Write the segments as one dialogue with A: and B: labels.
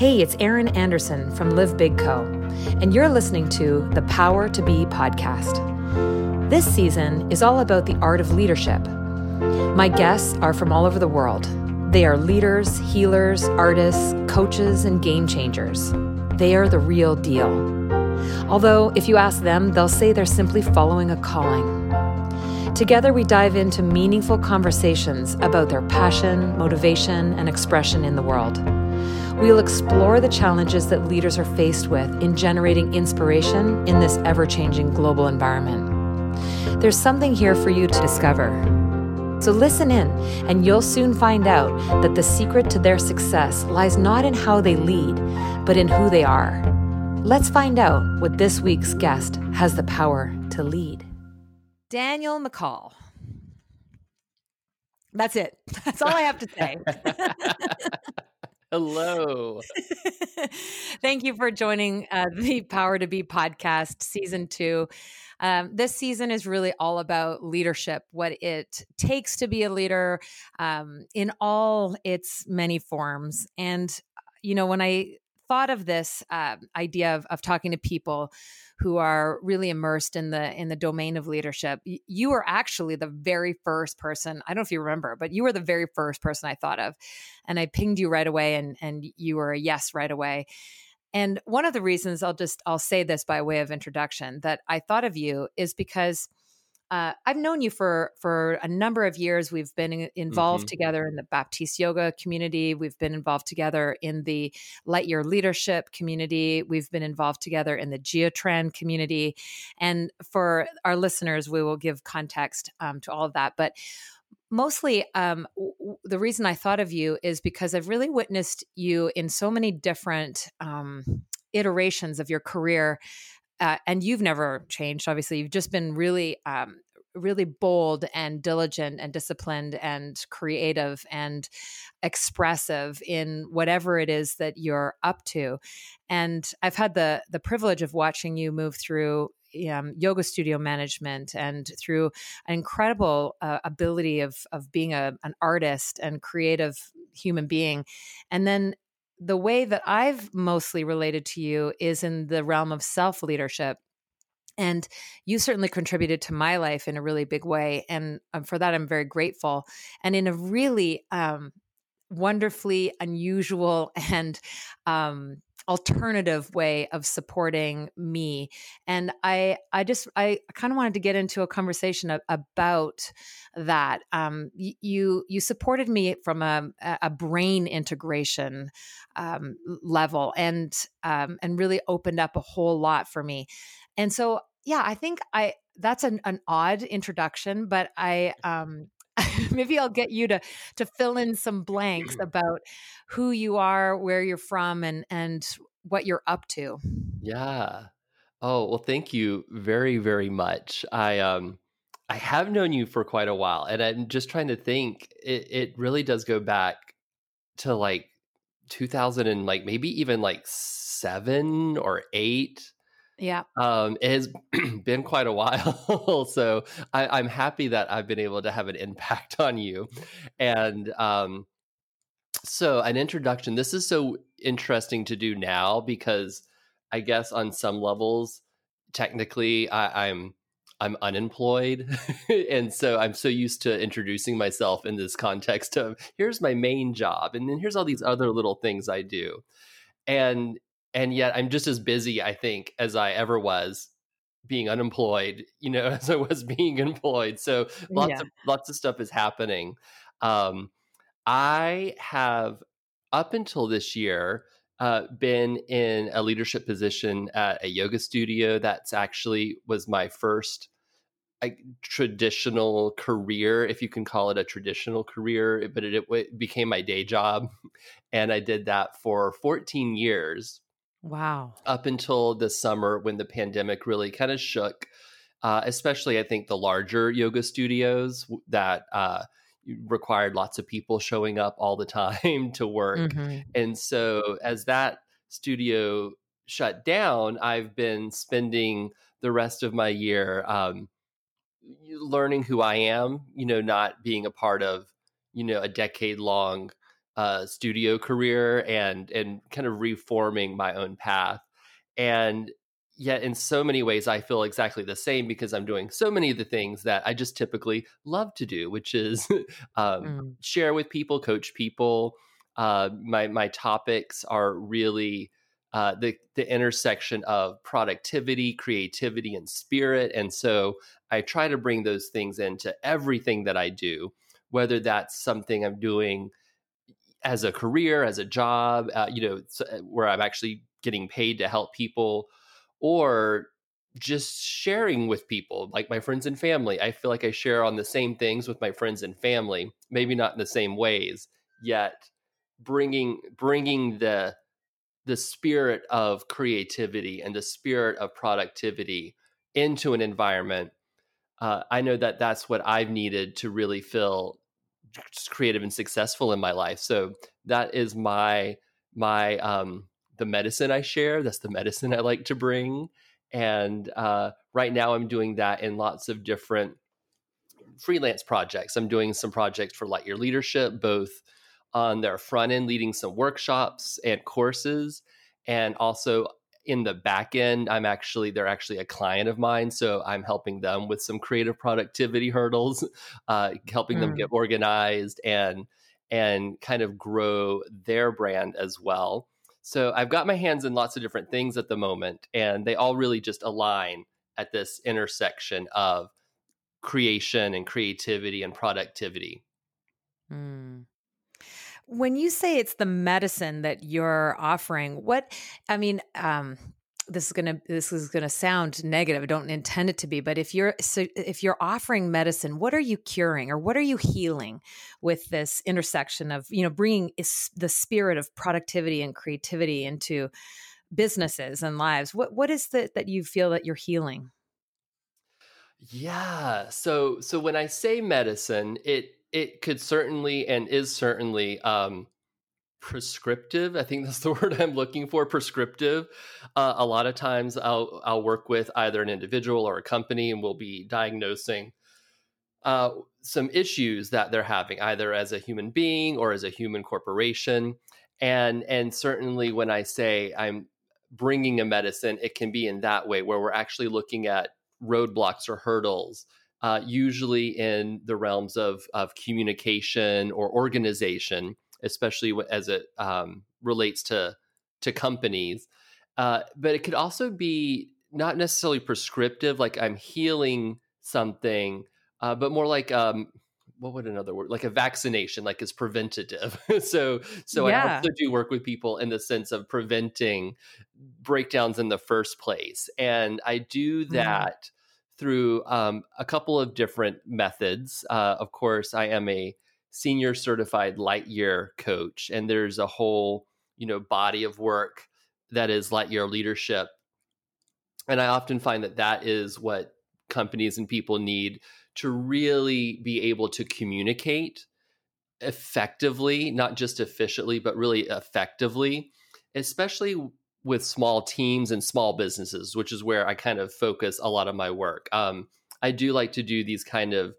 A: Hey, it's Erin Anderson from Live Big Co., and you're listening to the Power to Be podcast. This season is all about the art of leadership. My guests are from all over the world. They are leaders, healers, artists, coaches, and game changers. They are the real deal. Although, if you ask them, they'll say they're simply following a calling. Together, we dive into meaningful conversations about their passion, motivation, and expression in the world. We'll explore the challenges that leaders are faced with in generating inspiration in this ever changing global environment. There's something here for you to discover. So listen in, and you'll soon find out that the secret to their success lies not in how they lead, but in who they are. Let's find out what this week's guest has the power to lead. Daniel McCall. That's it. That's all I have to say.
B: Hello.
A: Thank you for joining uh, the Power to Be podcast, season two. Um, this season is really all about leadership, what it takes to be a leader um, in all its many forms. And, you know, when I thought of this uh, idea of, of talking to people who are really immersed in the in the domain of leadership. You were actually the very first person. I don't know if you remember, but you were the very first person I thought of, and I pinged you right away, and and you were a yes right away. And one of the reasons I'll just I'll say this by way of introduction that I thought of you is because uh, I've known you for for a number of years. We've been involved mm-hmm. together in the Baptiste Yoga community. We've been involved together in the Lightyear Leadership community. We've been involved together in the Geotran community. And for our listeners, we will give context um, to all of that. But mostly um, w- the reason I thought of you is because I've really witnessed you in so many different um, iterations of your career uh, and you've never changed obviously you've just been really um, really bold and diligent and disciplined and creative and expressive in whatever it is that you're up to. And i've had the the privilege of watching you move through um, yoga studio management and through an incredible uh, ability of of being a, an artist and creative human being. And then the way that I've mostly related to you is in the realm of self leadership. And you certainly contributed to my life in a really big way. And um, for that, I'm very grateful. And in a really um, wonderfully unusual and um, alternative way of supporting me and i i just i kind of wanted to get into a conversation about that um, you you supported me from a, a brain integration um, level and um, and really opened up a whole lot for me and so yeah i think i that's an, an odd introduction but i um maybe I'll get you to to fill in some blanks about who you are, where you're from, and and what you're up to.
B: Yeah. Oh, well, thank you very, very much. I um I have known you for quite a while, and I'm just trying to think. It it really does go back to like 2000 and like maybe even like seven or eight.
A: Yeah.
B: Um, it has been quite a while. so I, am happy that I've been able to have an impact on you. And um, so an introduction. This is so interesting to do now because I guess on some levels, technically, I, I'm I'm unemployed. and so I'm so used to introducing myself in this context of here's my main job and then here's all these other little things I do. And and yet I'm just as busy, I think, as I ever was being unemployed, you know, as I was being employed. So lots yeah. of lots of stuff is happening. Um, I have up until this year uh, been in a leadership position at a yoga studio. That's actually was my first like, traditional career, if you can call it a traditional career, but it, it became my day job, and I did that for 14 years.
A: Wow.
B: Up until the summer when the pandemic really kind of shook, uh, especially I think the larger yoga studios that uh, required lots of people showing up all the time to work. Mm-hmm. And so as that studio shut down, I've been spending the rest of my year um, learning who I am, you know, not being a part of, you know, a decade long uh, studio career and and kind of reforming my own path. And yet, in so many ways, I feel exactly the same because I'm doing so many of the things that I just typically love to do, which is um, mm. share with people, coach people. Uh, my my topics are really uh, the the intersection of productivity, creativity, and spirit. And so I try to bring those things into everything that I do, whether that's something I'm doing as a career, as a job, uh, you know, uh, where I'm actually getting paid to help people, or just sharing with people, like my friends and family. I feel like I share on the same things with my friends and family, maybe not in the same ways, yet bringing bringing the the spirit of creativity and the spirit of productivity into an environment uh, i know that that's what i've needed to really feel creative and successful in my life so that is my my um the medicine i share that's the medicine i like to bring and uh, right now i'm doing that in lots of different freelance projects i'm doing some projects for Lightyear Leadership both on their front end, leading some workshops and courses. And also in the back end, I'm actually, they're actually a client of mine. So I'm helping them with some creative productivity hurdles, uh, helping mm. them get organized and, and kind of grow their brand as well. So I've got my hands in lots of different things at the moment, and they all really just align at this intersection of creation and creativity and productivity.
A: Mm. When you say it's the medicine that you're offering, what I mean, um, this is gonna this is gonna sound negative. I don't intend it to be, but if you're so if you're offering medicine, what are you curing or what are you healing with this intersection of you know bringing is, the spirit of productivity and creativity into businesses and lives? What what is it that you feel that you're healing?
B: Yeah. So so when I say medicine, it it could certainly and is certainly um, prescriptive. I think that's the word I'm looking for. Prescriptive. Uh, a lot of times, I'll I'll work with either an individual or a company, and we'll be diagnosing uh, some issues that they're having, either as a human being or as a human corporation. And and certainly, when I say I'm bringing a medicine, it can be in that way where we're actually looking at roadblocks or hurdles uh, usually in the realms of, of communication or organization, especially as it um, relates to, to companies. Uh, but it could also be not necessarily prescriptive, like I'm healing something, uh, but more like um, what would another word like a vaccination like is preventative so so yeah. i also do work with people in the sense of preventing breakdowns in the first place and i do mm. that mm through um, a couple of different methods. Uh, of course, I am a senior certified Lightyear coach, and there's a whole you know body of work that is Lightyear Leadership. And I often find that that is what companies and people need to really be able to communicate effectively, not just efficiently, but really effectively, especially with small teams and small businesses, which is where I kind of focus a lot of my work. Um, I do like to do these kind of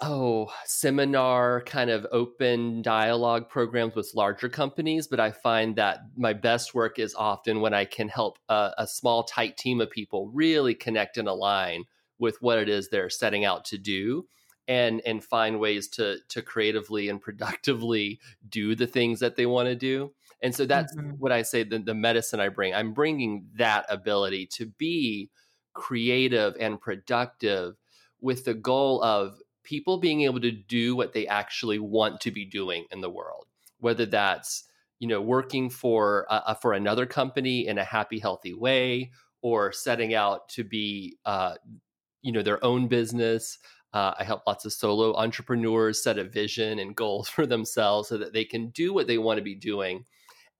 B: oh seminar kind of open dialogue programs with larger companies but i find that my best work is often when i can help a, a small tight team of people really connect and align with what it is they're setting out to do and and find ways to to creatively and productively do the things that they want to do and so that's mm-hmm. what I say the, the medicine I bring. I'm bringing that ability to be creative and productive with the goal of people being able to do what they actually want to be doing in the world, whether that's you know working for uh, for another company in a happy, healthy way, or setting out to be uh, you know their own business. Uh, I help lots of solo entrepreneurs set a vision and goals for themselves so that they can do what they want to be doing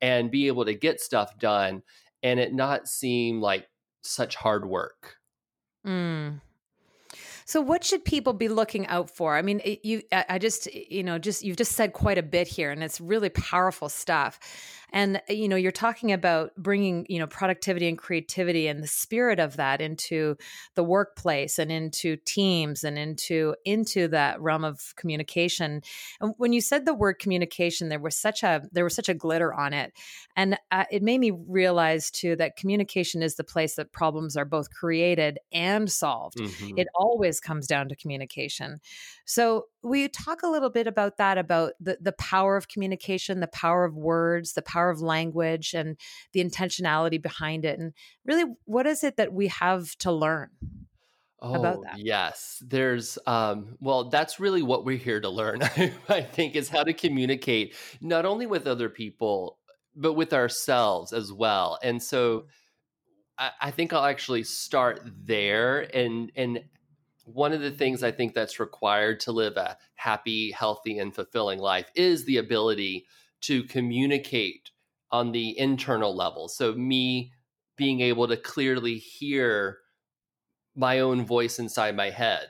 B: and be able to get stuff done and it not seem like such hard work.
A: Mm. So, what should people be looking out for? I mean, you, I just, you know, just you've just said quite a bit here, and it's really powerful stuff. And uh, you know you're talking about bringing you know productivity and creativity and the spirit of that into the workplace and into teams and into into that realm of communication. And when you said the word communication there was such a there was such a glitter on it. And uh, it made me realize too that communication is the place that problems are both created and solved. Mm-hmm. it always comes down to communication. So we talk a little bit about that about the, the power of communication the power of words the power of language and the intentionality behind it and really what is it that we have to learn
B: Oh,
A: about that.
B: yes. There's, um, well, that's really what we're here to learn, I think, is how to communicate not only with other people, but with ourselves as well. And so mm. I, I think I'll actually start there. And, and one of the things I think that's required to live a happy, healthy, and fulfilling life is the ability to communicate on the internal level. So, me being able to clearly hear my own voice inside my head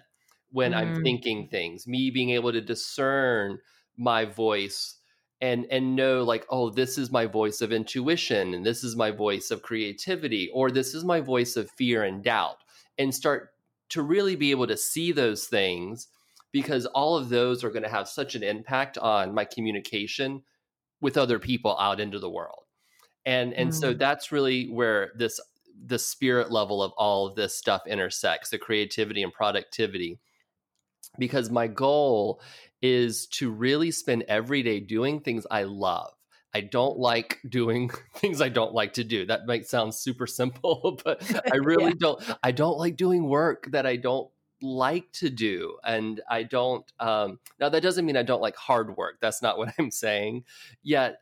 B: when mm. I'm thinking things, me being able to discern my voice and and know like oh this is my voice of intuition and this is my voice of creativity or this is my voice of fear and doubt and start to really be able to see those things because all of those are going to have such an impact on my communication with other people out into the world and and mm. so that's really where this the spirit level of all of this stuff intersects the creativity and productivity because my goal is to really spend every day doing things I love. I don't like doing things I don't like to do. That might sound super simple, but I really yeah. don't I don't like doing work that I don't like to do and I don't um now that doesn't mean I don't like hard work. That's not what I'm saying. Yet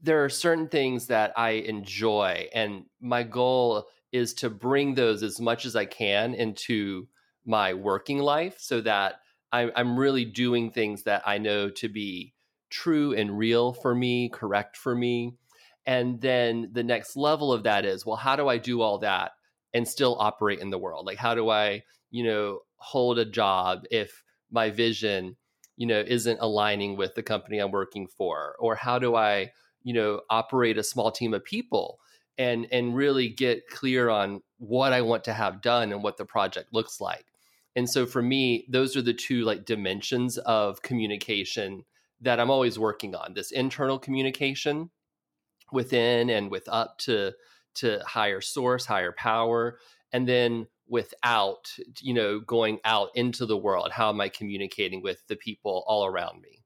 B: there are certain things that I enjoy, and my goal is to bring those as much as I can into my working life so that I, I'm really doing things that I know to be true and real for me, correct for me. And then the next level of that is, well, how do I do all that and still operate in the world? Like, how do I, you know, hold a job if my vision, you know, isn't aligning with the company I'm working for? Or how do I, you know operate a small team of people and and really get clear on what I want to have done and what the project looks like. And so for me, those are the two like dimensions of communication that I'm always working on. This internal communication within and with up to to higher source, higher power, and then without, you know, going out into the world. How am I communicating with the people all around me?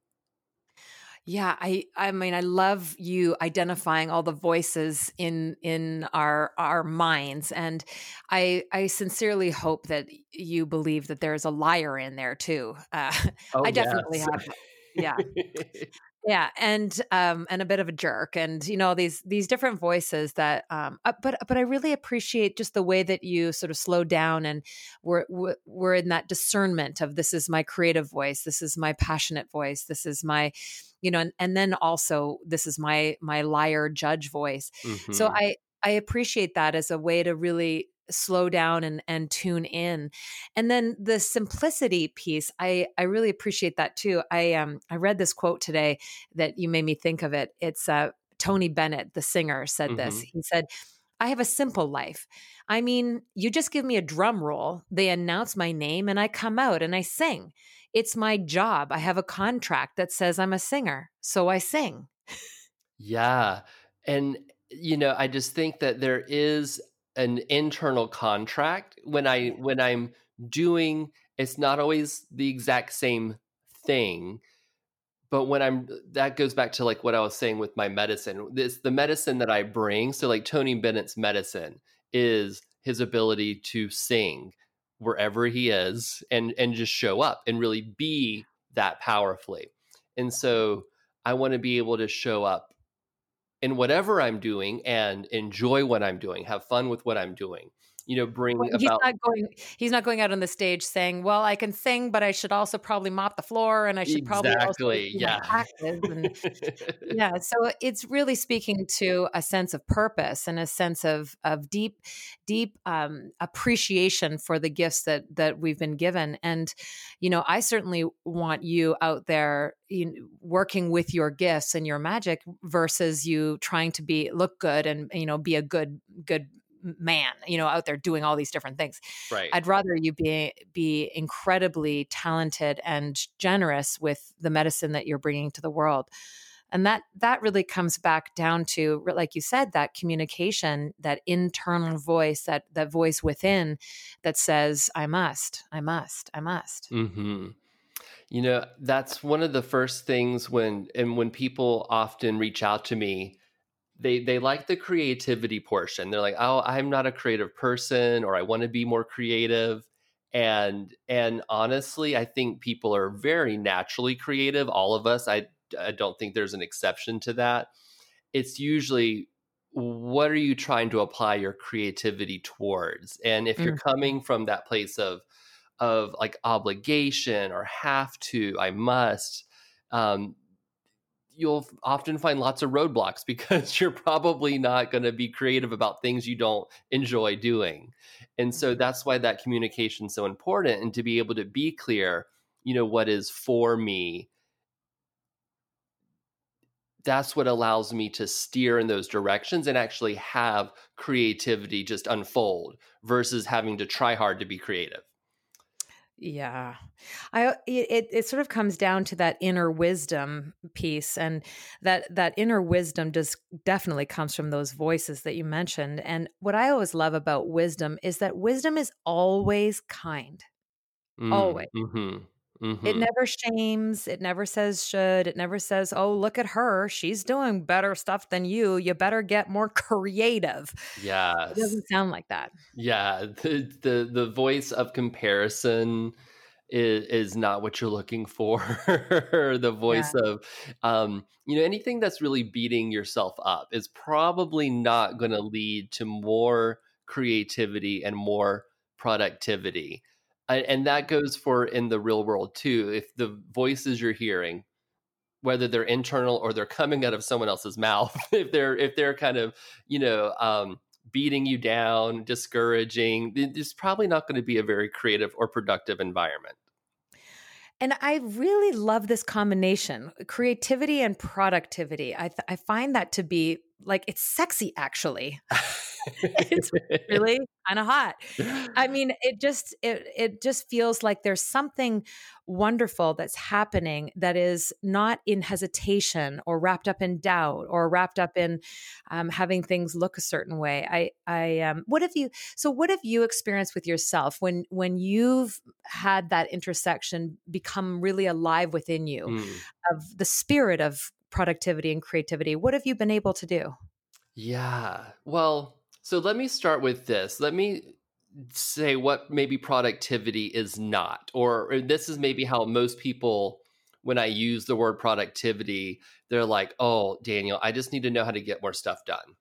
A: Yeah, I I mean I love you identifying all the voices in in our our minds and I I sincerely hope that you believe that there's a liar in there too. Uh, oh, I definitely yes. have. Yeah. yeah and um and a bit of a jerk and you know these these different voices that um uh, but but i really appreciate just the way that you sort of slow down and we're we're in that discernment of this is my creative voice this is my passionate voice this is my you know and, and then also this is my my liar judge voice mm-hmm. so i i appreciate that as a way to really slow down and and tune in and then the simplicity piece i i really appreciate that too i um i read this quote today that you made me think of it it's uh tony bennett the singer said mm-hmm. this he said i have a simple life i mean you just give me a drum roll they announce my name and i come out and i sing it's my job. I have a contract that says I'm a singer, so I sing.
B: yeah. And, you know, I just think that there is an internal contract when I, when I'm doing, it's not always the exact same thing but when i'm that goes back to like what i was saying with my medicine this the medicine that i bring so like tony bennett's medicine is his ability to sing wherever he is and and just show up and really be that powerfully. And so I want to be able to show up in whatever I'm doing and enjoy what I'm doing, have fun with what I'm doing. You know bring
A: well, he's about not going he's not going out on the stage saying well i can sing but i should also probably mop the floor and i should
B: exactly.
A: probably
B: yeah
A: and, yeah so it's really speaking to a sense of purpose and a sense of of deep deep um, appreciation for the gifts that that we've been given and you know i certainly want you out there working with your gifts and your magic versus you trying to be look good and you know be a good good man, you know, out there doing all these different things.
B: Right.
A: I'd rather you be be incredibly talented and generous with the medicine that you're bringing to the world. And that that really comes back down to like you said that communication, that internal voice, that that voice within that says I must, I must, I must.
B: hmm You know, that's one of the first things when and when people often reach out to me they they like the creativity portion. They're like, "Oh, I'm not a creative person or I want to be more creative." And and honestly, I think people are very naturally creative, all of us. I I don't think there's an exception to that. It's usually what are you trying to apply your creativity towards? And if you're mm-hmm. coming from that place of of like obligation or have to, I must, um, you'll often find lots of roadblocks because you're probably not going to be creative about things you don't enjoy doing. And so mm-hmm. that's why that communication is so important and to be able to be clear, you know, what is for me. That's what allows me to steer in those directions and actually have creativity just unfold versus having to try hard to be creative.
A: Yeah. I it it sort of comes down to that inner wisdom piece and that that inner wisdom does definitely comes from those voices that you mentioned and what I always love about wisdom is that wisdom is always kind. Mm, always.
B: Mm-hmm.
A: Mm-hmm. It never shames. It never says should. It never says, oh, look at her. She's doing better stuff than you. You better get more creative.
B: Yeah.
A: It doesn't sound like that.
B: Yeah. The, the, the voice of comparison is, is not what you're looking for. the voice yeah. of, um, you know, anything that's really beating yourself up is probably not going to lead to more creativity and more productivity and that goes for in the real world too if the voices you're hearing whether they're internal or they're coming out of someone else's mouth if they're if they're kind of you know um, beating you down discouraging it's probably not going to be a very creative or productive environment
A: and I really love this combination creativity and productivity. I, th- I find that to be like it's sexy actually. it's really kind of hot. I mean, it just it it just feels like there's something wonderful that's happening that is not in hesitation or wrapped up in doubt or wrapped up in um, having things look a certain way. I I um, what have you? So what have you experienced with yourself when when you've had that intersection become really alive within you mm. of the spirit of productivity and creativity? What have you been able to do?
B: Yeah. Well, so let me start with this. Let me say what maybe productivity is not, or, or this is maybe how most people, when I use the word productivity, they're like, oh, Daniel, I just need to know how to get more stuff done.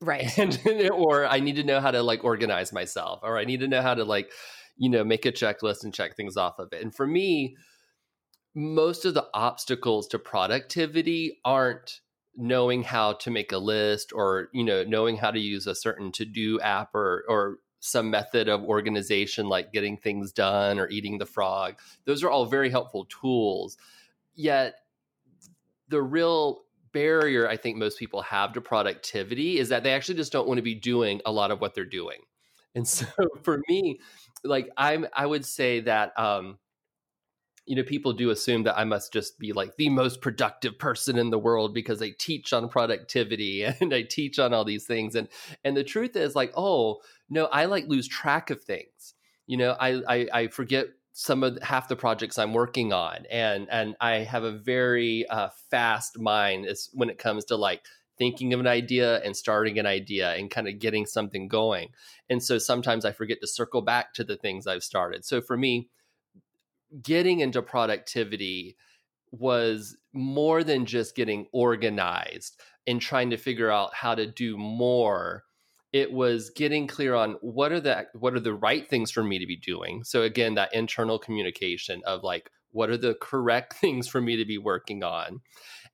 A: Right.
B: And, or I need to know how to like organize myself, or I need to know how to like, you know, make a checklist and check things off of it. And for me, most of the obstacles to productivity aren't knowing how to make a list or you know knowing how to use a certain to-do app or or some method of organization like getting things done or eating the frog. Those are all very helpful tools. Yet the real barrier i think most people have to productivity is that they actually just don't want to be doing a lot of what they're doing. And so for me like i'm i would say that um you know people do assume that i must just be like the most productive person in the world because i teach on productivity and i teach on all these things. And and the truth is like oh no i like lose track of things. You know i i, I forget some of half the projects i'm working on. And and i have a very uh, fast mind is when it comes to like thinking of an idea and starting an idea and kind of getting something going. And so sometimes i forget to circle back to the things i've started. So for me getting into productivity was more than just getting organized and trying to figure out how to do more. It was getting clear on what are the what are the right things for me to be doing. So again that internal communication of like what are the correct things for me to be working on?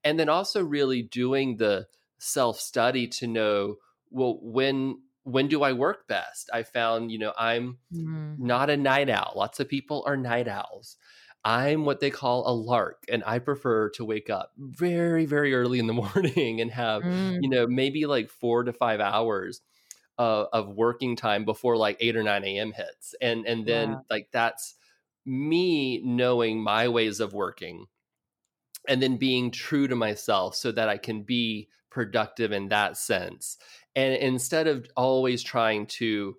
B: And then also really doing the self study to know well when when do i work best i found you know i'm mm. not a night owl lots of people are night owls i'm what they call a lark and i prefer to wake up very very early in the morning and have mm. you know maybe like four to five hours uh, of working time before like 8 or 9 a.m hits and and then yeah. like that's me knowing my ways of working and then being true to myself so that I can be productive in that sense. And instead of always trying to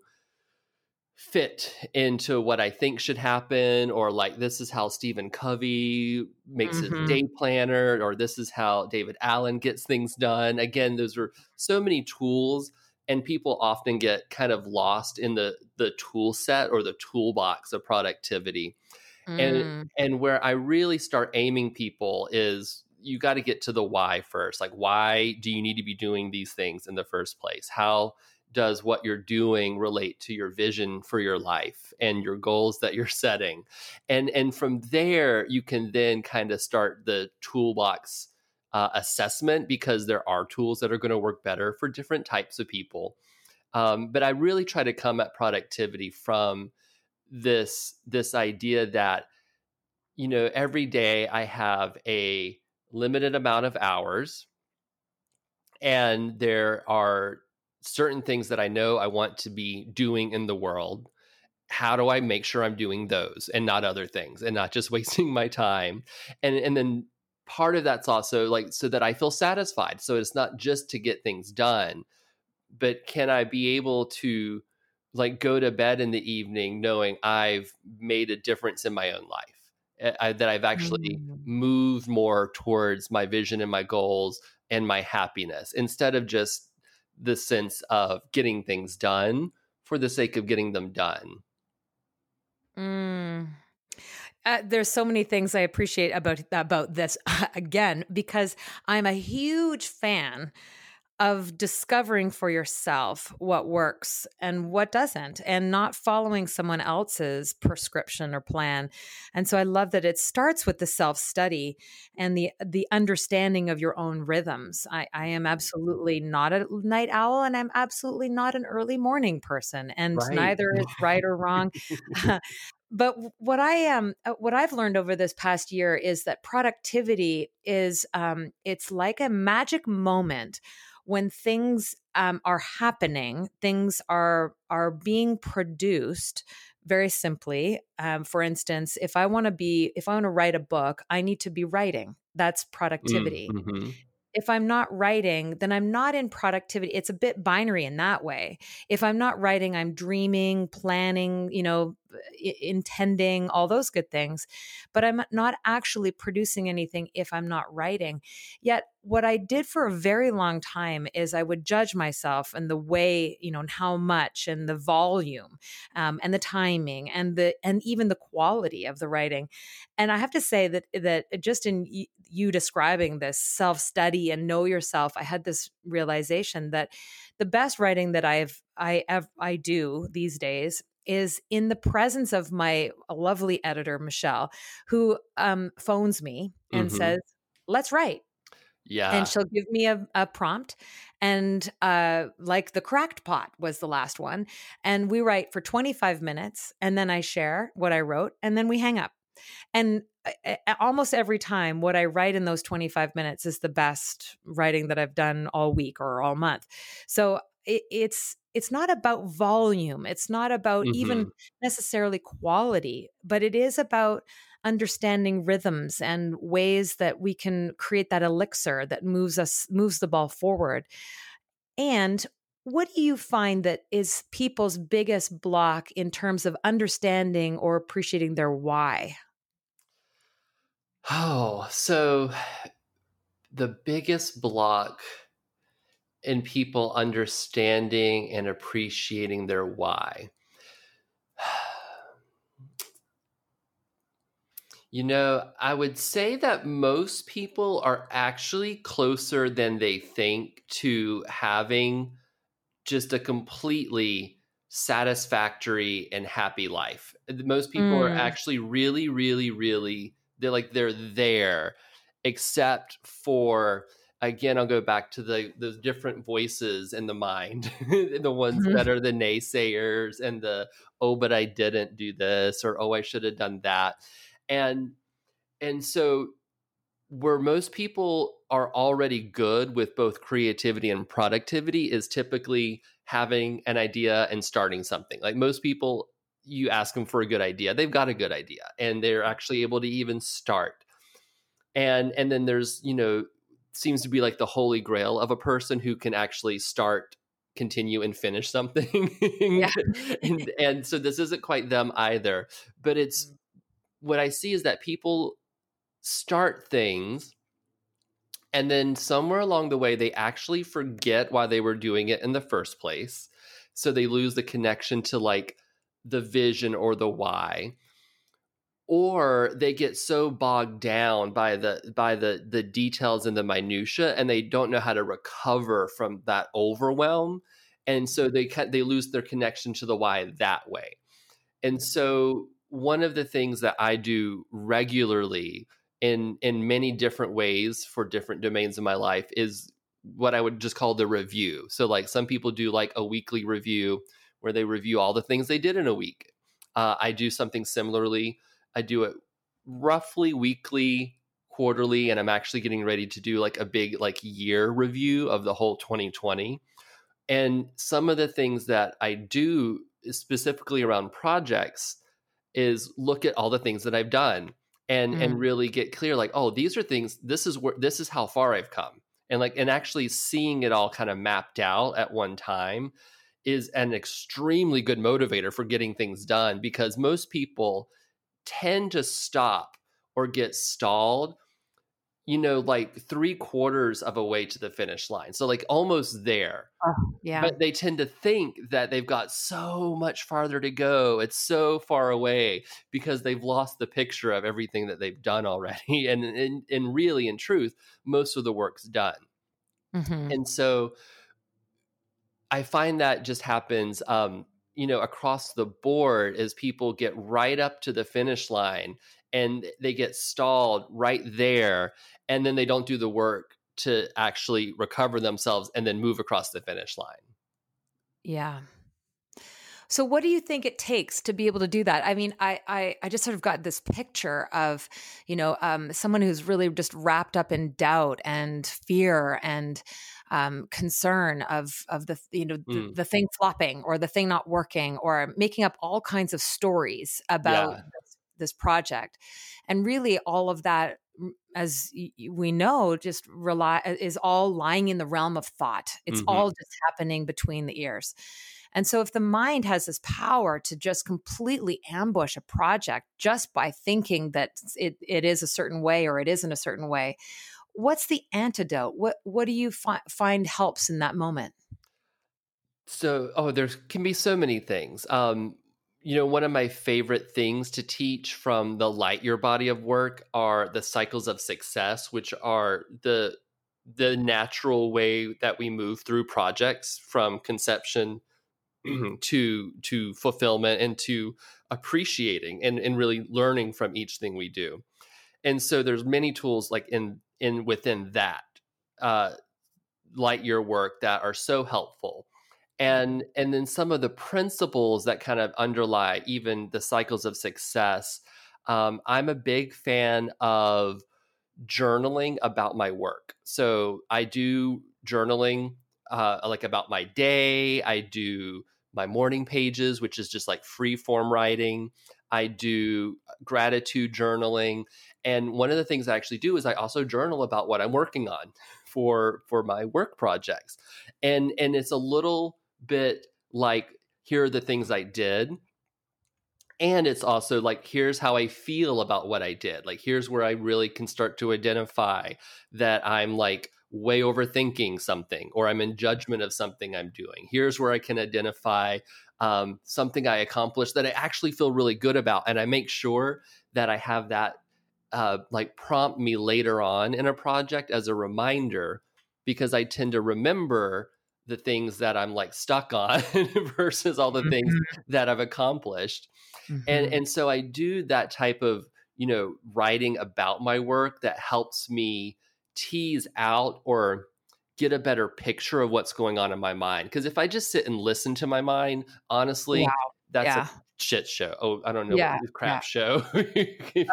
B: fit into what I think should happen, or like this is how Stephen Covey makes mm-hmm. his day planner, or this is how David Allen gets things done. Again, those are so many tools, and people often get kind of lost in the the tool set or the toolbox of productivity. Mm. And and where I really start aiming people is you got to get to the why first. Like why do you need to be doing these things in the first place? How does what you're doing relate to your vision for your life and your goals that you're setting? And and from there you can then kind of start the toolbox uh, assessment because there are tools that are going to work better for different types of people. Um, but I really try to come at productivity from this this idea that you know every day i have a limited amount of hours and there are certain things that i know i want to be doing in the world. How do i make sure i'm doing those and not other things and not just wasting my time? And and then part of that's also like so that i feel satisfied. So it's not just to get things done but can i be able to like go to bed in the evening knowing I've made a difference in my own life. I, that I've actually mm. moved more towards my vision and my goals and my happiness instead of just the sense of getting things done for the sake of getting them done.
A: Mm. Uh, there's so many things I appreciate about about this again because I'm a huge fan of discovering for yourself what works and what doesn't and not following someone else's prescription or plan. And so i love that it starts with the self-study and the the understanding of your own rhythms. I, I am absolutely not a night owl and i'm absolutely not an early morning person and right. neither is right or wrong. But what I am, um, what I've learned over this past year is that productivity is, um, it's like a magic moment when things um, are happening, things are are being produced very simply. Um, for instance, if I want to be, if I want to write a book, I need to be writing. That's mm, productivity. Mm-hmm if I'm not writing, then I'm not in productivity. It's a bit binary in that way. If I'm not writing, I'm dreaming, planning, you know, intending, all those good things, but I'm not actually producing anything if I'm not writing. Yet, what I did for a very long time is I would judge myself and the way, you know, and how much and the volume um, and the timing and the and even the quality of the writing. And I have to say that that just in you describing this self study and know yourself, I had this realization that the best writing that I've I have, I do these days is in the presence of my lovely editor Michelle, who um, phones me and mm-hmm. says, "Let's write."
B: Yeah,
A: and she'll give me a, a prompt, and uh, like the cracked pot was the last one, and we write for twenty five minutes, and then I share what I wrote, and then we hang up. And almost every time what i write in those 25 minutes is the best writing that i've done all week or all month so it, it's it's not about volume it's not about mm-hmm. even necessarily quality but it is about understanding rhythms and ways that we can create that elixir that moves us moves the ball forward and what do you find that is people's biggest block in terms of understanding or appreciating their why
B: Oh, so the biggest block in people understanding and appreciating their why. You know, I would say that most people are actually closer than they think to having just a completely satisfactory and happy life. Most people mm. are actually really, really, really, they're like, they're there, except for, again, I'll go back to the, those different voices in the mind, the ones mm-hmm. that are the naysayers and the, oh, but I didn't do this, or oh, I should have done that. And, and so where most people are already good with both creativity and productivity is typically having an idea and starting something. Like most people, you ask them for a good idea, they've got a good idea and they're actually able to even start. And and then there's, you know, seems to be like the holy grail of a person who can actually start continue and finish something yeah. and, and so this isn't quite them either but it's mm. what i see is that people start things and then somewhere along the way they actually forget why they were doing it in the first place so they lose the connection to like the vision or the why or they get so bogged down by the by the the details and the minutia and they don't know how to recover from that overwhelm and so they they lose their connection to the why that way and so one of the things that I do regularly in in many different ways for different domains of my life is what I would just call the review. So like some people do like a weekly review where they review all the things they did in a week. Uh, I do something similarly. I do it roughly weekly, quarterly, and I'm actually getting ready to do like a big like year review of the whole 2020. And some of the things that I do specifically around projects is look at all the things that I've done and mm. and really get clear like oh these are things this is where this is how far i've come and like and actually seeing it all kind of mapped out at one time is an extremely good motivator for getting things done because most people tend to stop or get stalled you know, like three quarters of a way to the finish line. So, like, almost there.
A: Oh, yeah.
B: But they tend to think that they've got so much farther to go. It's so far away because they've lost the picture of everything that they've done already. And, and, and really, in truth, most of the work's done. Mm-hmm. And so, I find that just happens, um, you know, across the board as people get right up to the finish line and they get stalled right there and then they don't do the work to actually recover themselves and then move across the finish line.
A: Yeah. So what do you think it takes to be able to do that? I mean, I I, I just sort of got this picture of, you know, um, someone who's really just wrapped up in doubt and fear and um, concern of of the you know the, mm. the, thing flopping or the thing not working or making up all kinds of stories about yeah this project and really all of that as we know just rely is all lying in the realm of thought it's mm-hmm. all just happening between the ears and so if the mind has this power to just completely ambush a project just by thinking that it, it is a certain way or it isn't a certain way what's the antidote? What what do you fi- find helps in that moment?
B: So oh there can be so many things. Um you know, one of my favorite things to teach from the Lightyear body of work are the cycles of success, which are the the natural way that we move through projects from conception to to fulfillment and to appreciating and, and really learning from each thing we do. And so there's many tools like in in within that uh, Lightyear work that are so helpful. And and then some of the principles that kind of underlie even the cycles of success um, i'm a big fan of journaling about my work. So i do journaling uh, like about my day i do my morning pages which is just like free form writing. I do gratitude journaling and one of the things i actually do is i also journal about what i'm working on for for my work projects and and it's a little bit like here are the things I did. And it's also like, here's how I feel about what I did. Like, here's where I really can start to identify that I'm like way overthinking something or I'm in judgment of something I'm doing. Here's where I can identify um, something I accomplished that I actually feel really good about. And I make sure that I have that uh, like prompt me later on in a project as a reminder because I tend to remember the things that I'm like stuck on versus all the mm-hmm. things that I've accomplished. Mm-hmm. And and so I do that type of, you know, writing about my work that helps me tease out or get a better picture of what's going on in my mind. Because if I just sit and listen to my mind, honestly, wow. that's yeah. a shit show. Oh, I don't know, yeah, crap yeah. show.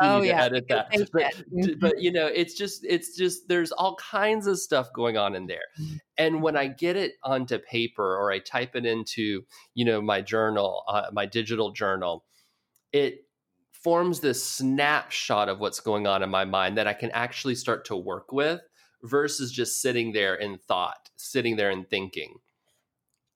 A: oh yeah,
B: edit that. But, mm-hmm. but you know, it's just it's just there's all kinds of stuff going on in there. Mm-hmm. And when I get it onto paper or I type it into you know my journal, uh, my digital journal, it forms this snapshot of what's going on in my mind that I can actually start to work with versus just sitting there in thought, sitting there and thinking.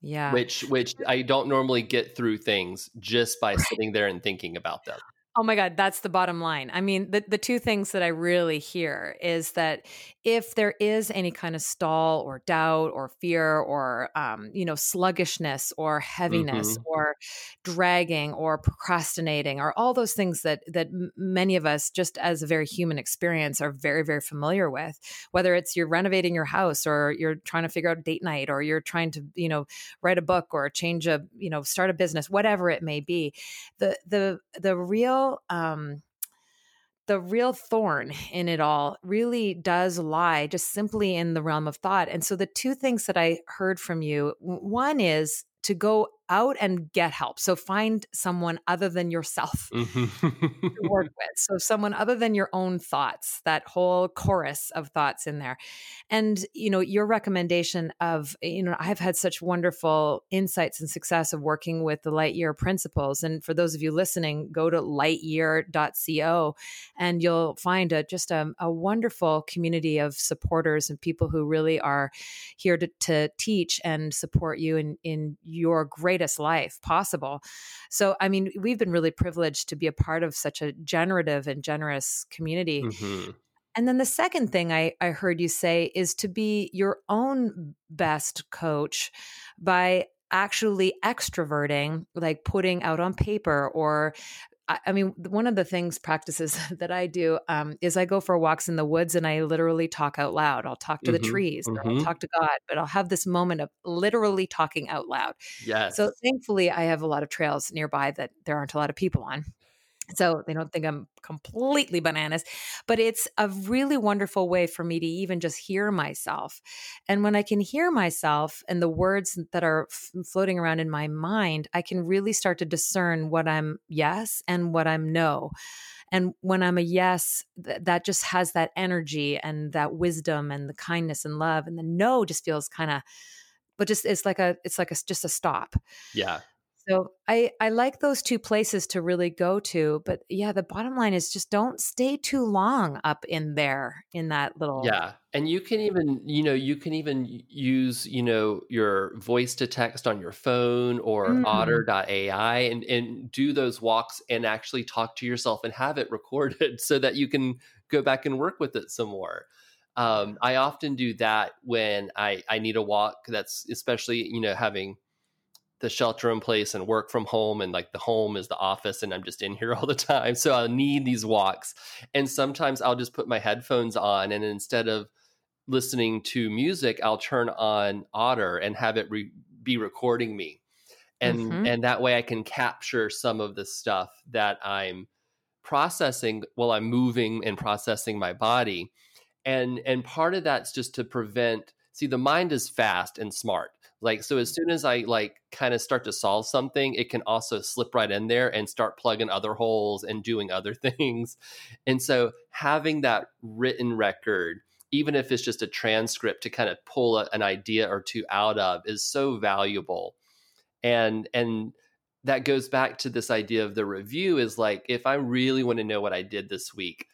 A: Yeah.
B: Which which I don't normally get through things just by sitting there and thinking about them.
A: Oh my God, that's the bottom line. I mean, the, the two things that I really hear is that if there is any kind of stall or doubt or fear or, um, you know, sluggishness or heaviness mm-hmm. or dragging or procrastinating or all those things that, that many of us, just as a very human experience, are very, very familiar with, whether it's you're renovating your house or you're trying to figure out date night or you're trying to, you know, write a book or change a, you know, start a business, whatever it may be, the, the, the real um, the real thorn in it all really does lie just simply in the realm of thought. And so the two things that I heard from you, one is to go out and get help. So find someone other than yourself mm-hmm. to work with. So someone other than your own thoughts, that whole chorus of thoughts in there. And, you know, your recommendation of, you know, I've had such wonderful insights and success of working with the Lightyear principles. And for those of you listening, go to lightyear.co and you'll find a, just a, a wonderful community of supporters and people who really are here to, to teach and support you in, in your great greatest life possible. So, I mean, we've been really privileged to be a part of such a generative and generous community. Mm-hmm. And then the second thing I, I heard you say is to be your own best coach by actually extroverting, like putting out on paper or I mean, one of the things practices that I do um, is I go for walks in the woods and I literally talk out loud. I'll talk to mm-hmm, the trees, mm-hmm. I'll talk to God, but I'll have this moment of literally talking out loud.
B: Yes.
A: So thankfully, I have a lot of trails nearby that there aren't a lot of people on so they don't think I'm completely bananas. But it's a really wonderful way for me to even just hear myself. And when I can hear myself and the words that are f- floating around in my mind, I can really start to discern what I'm yes and what I'm no. And when I'm a yes, th- that just has that energy and that wisdom and the kindness and love. And the no just feels kind of, but just it's like a it's like a just a stop.
B: Yeah.
A: So I I like those two places to really go to, but yeah, the bottom line is just don't stay too long up in there in that little
B: Yeah. And you can even, you know, you can even use, you know, your voice to text on your phone or mm. otter.ai and and do those walks and actually talk to yourself and have it recorded so that you can go back and work with it some more. Um, I often do that when I I need a walk that's especially, you know, having the shelter in place and work from home and like the home is the office and I'm just in here all the time. So I'll need these walks. And sometimes I'll just put my headphones on and instead of listening to music, I'll turn on Otter and have it re- be recording me. And mm-hmm. and that way I can capture some of the stuff that I'm processing while I'm moving and processing my body. And and part of that's just to prevent see the mind is fast and smart like so as soon as i like kind of start to solve something it can also slip right in there and start plugging other holes and doing other things. And so having that written record even if it's just a transcript to kind of pull a, an idea or two out of is so valuable. And and that goes back to this idea of the review is like if i really want to know what i did this week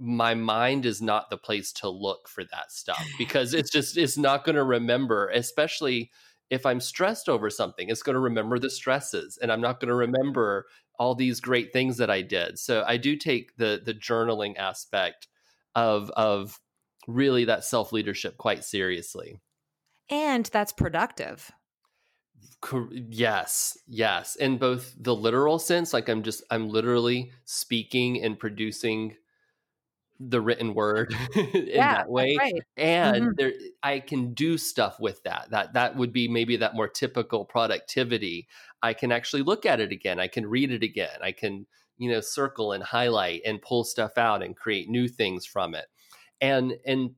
B: my mind is not the place to look for that stuff because it's just it's not going to remember especially if i'm stressed over something it's going to remember the stresses and i'm not going to remember all these great things that i did. So i do take the the journaling aspect of of really that self leadership quite seriously.
A: And that's productive.
B: Yes yes in both the literal sense like i'm just i'm literally speaking and producing the written word in
A: Yeah,
B: that way
A: right.
B: and
A: Mhm.
B: there i can do stuff with that that that would be maybe that more typical productivity i can actually look at it again i can read it again i can you know circle and highlight and pull stuff out and create new things from it and and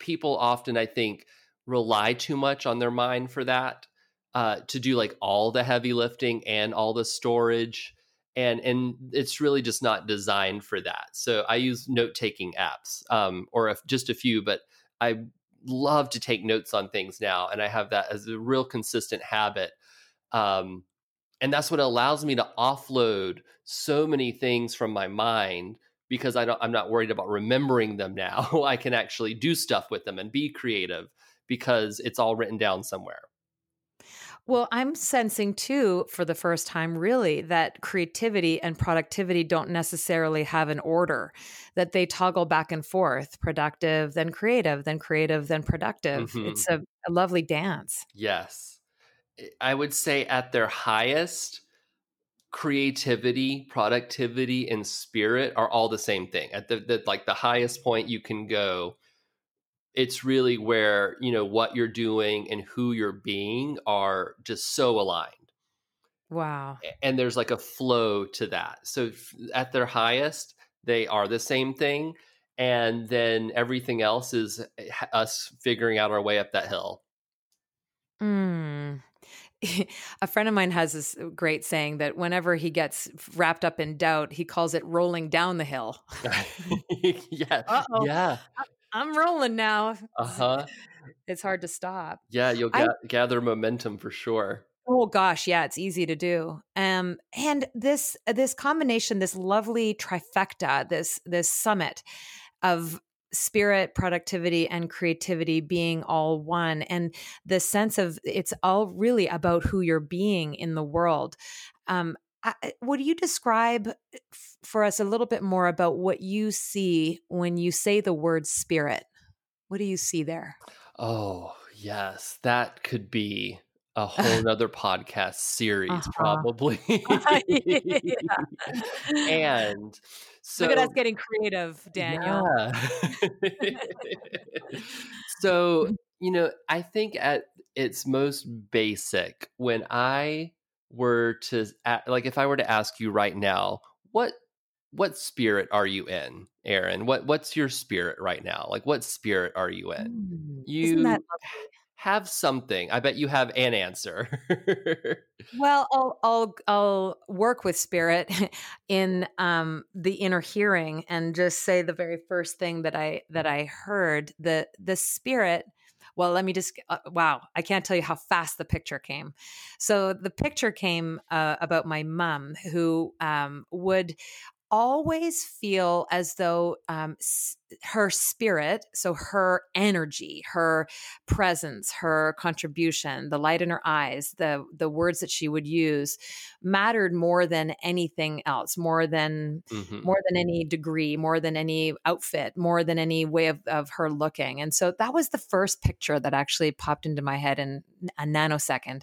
B: people often i think rely too much on their mind for that uh, to do like all the heavy lifting and all the storage and and it's really just not designed for that so i use note taking apps um, or if just a few but i love to take notes on things now and i have that as a real consistent habit um, and that's what allows me to offload so many things from my mind because I don't, I'm not worried about remembering them now. I can actually do stuff with them and be creative because it's all written down somewhere.
A: Well, I'm sensing too, for the first time, really, that creativity and productivity don't necessarily have an order, that they toggle back and forth productive, then creative, then creative, then productive.
B: Mhm.
A: It's a, a lovely dance.
B: Yes. I would say at their highest, creativity, productivity, and spirit are all the same thing. At the, the like the highest point you can go, it's really where, you know, what you're doing and who you're being are just so aligned.
A: Wow.
B: And there's like a flow to that. So at their highest, they are the same thing. And then everything else is eh, us figuring out our way up that hill.
A: Mm. a friend of mine has this great saying that whenever he gets wrapped up in doubt, he calls it rolling down the hill.
B: yeah.
A: Uh-oh.
B: Yeah.
A: I'm rolling now.
B: Uh huh.
A: It's hard to stop.
B: Yeah. You'll
A: I-
B: gather momentum for sure.
A: Oh gosh, yeah, it's easy to do. Um, and this this combination, this lovely trifecta, this this summit of spirit, productivity, and creativity being all one, and the sense of it's all really about who you're being in the world. Um, I, would you describe for us a little bit more about what you see when you say the word spirit? What do you see there?
B: Oh, yes. That could be a whole other podcast series,
A: Uh-huh.
B: probably. And so
A: Look at us getting creative, Daniel.
B: Yeah. so, you know, I think at its most basic, when I were to like if I were to ask you right now, what what spirit are you in, Aaron? What what's your spirit right now? Like what spirit are you in?
A: Mm,
B: You
A: Isn't that
B: have something. I bet you have an answer.
A: Well, I'll I'll I'll work with spirit in um the inner hearing and just say the very first thing that I that I heard the the spirit well let me just uh, wow I can't tell you how fast the picture came. So the picture came uh, about my mom who um would always feel as though um, her spirit, so her energy, her presence, her contribution, the light in her eyes, the the words that she would use, mattered more than anything else, more than
B: Mhm.
A: more than any degree, more than any outfit, more than any way of, of her looking. And so that was the first picture that actually popped into my head in a nanosecond.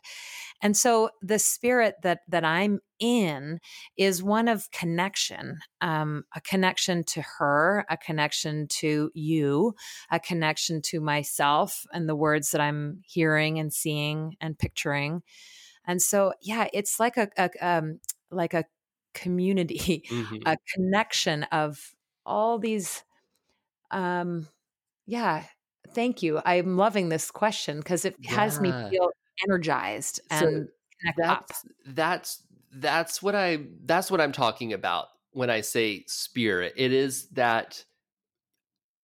A: And so the spirit that that I'm in is one of connection, um, a connection to her, a connection to you, a connection to myself and the words that I'm hearing and seeing and picturing. And so, yeah, it's like a, a um, like a community,
B: Mhm.
A: a connection of all these. Um, yeah, thank you. I'm loving this question because it has me feel energized
B: So
A: and up.
B: that's that's that's what I that's what I'm talking about when I say spirit. It is that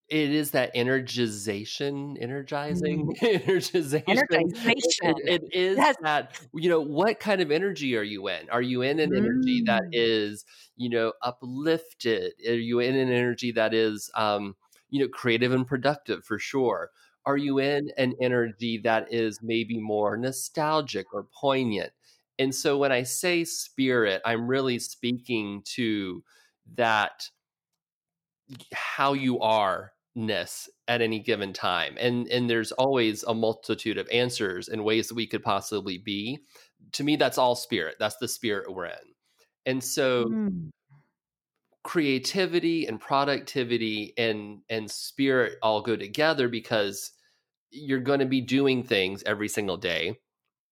B: it is that energization, energizing, energization. It-
A: Energization.
B: it- it is
A: Yes.
B: that you know what kind of energy are you in? Are you in an energy that
A: Mm.
B: you know uplifted? Are you in an energy that is um, you know creative and productive for sure? Are you in an energy that is maybe more nostalgic or poignant? And so when I say spirit, I'm really speaking to that how you are ness at any given time and and there's always a multitude of answers and ways that we could possibly be to me that's all spirit that's the spirit we're in and so
A: Mm.
B: Creativity and productivity and and spirit all go together because you're going to be doing things every single day.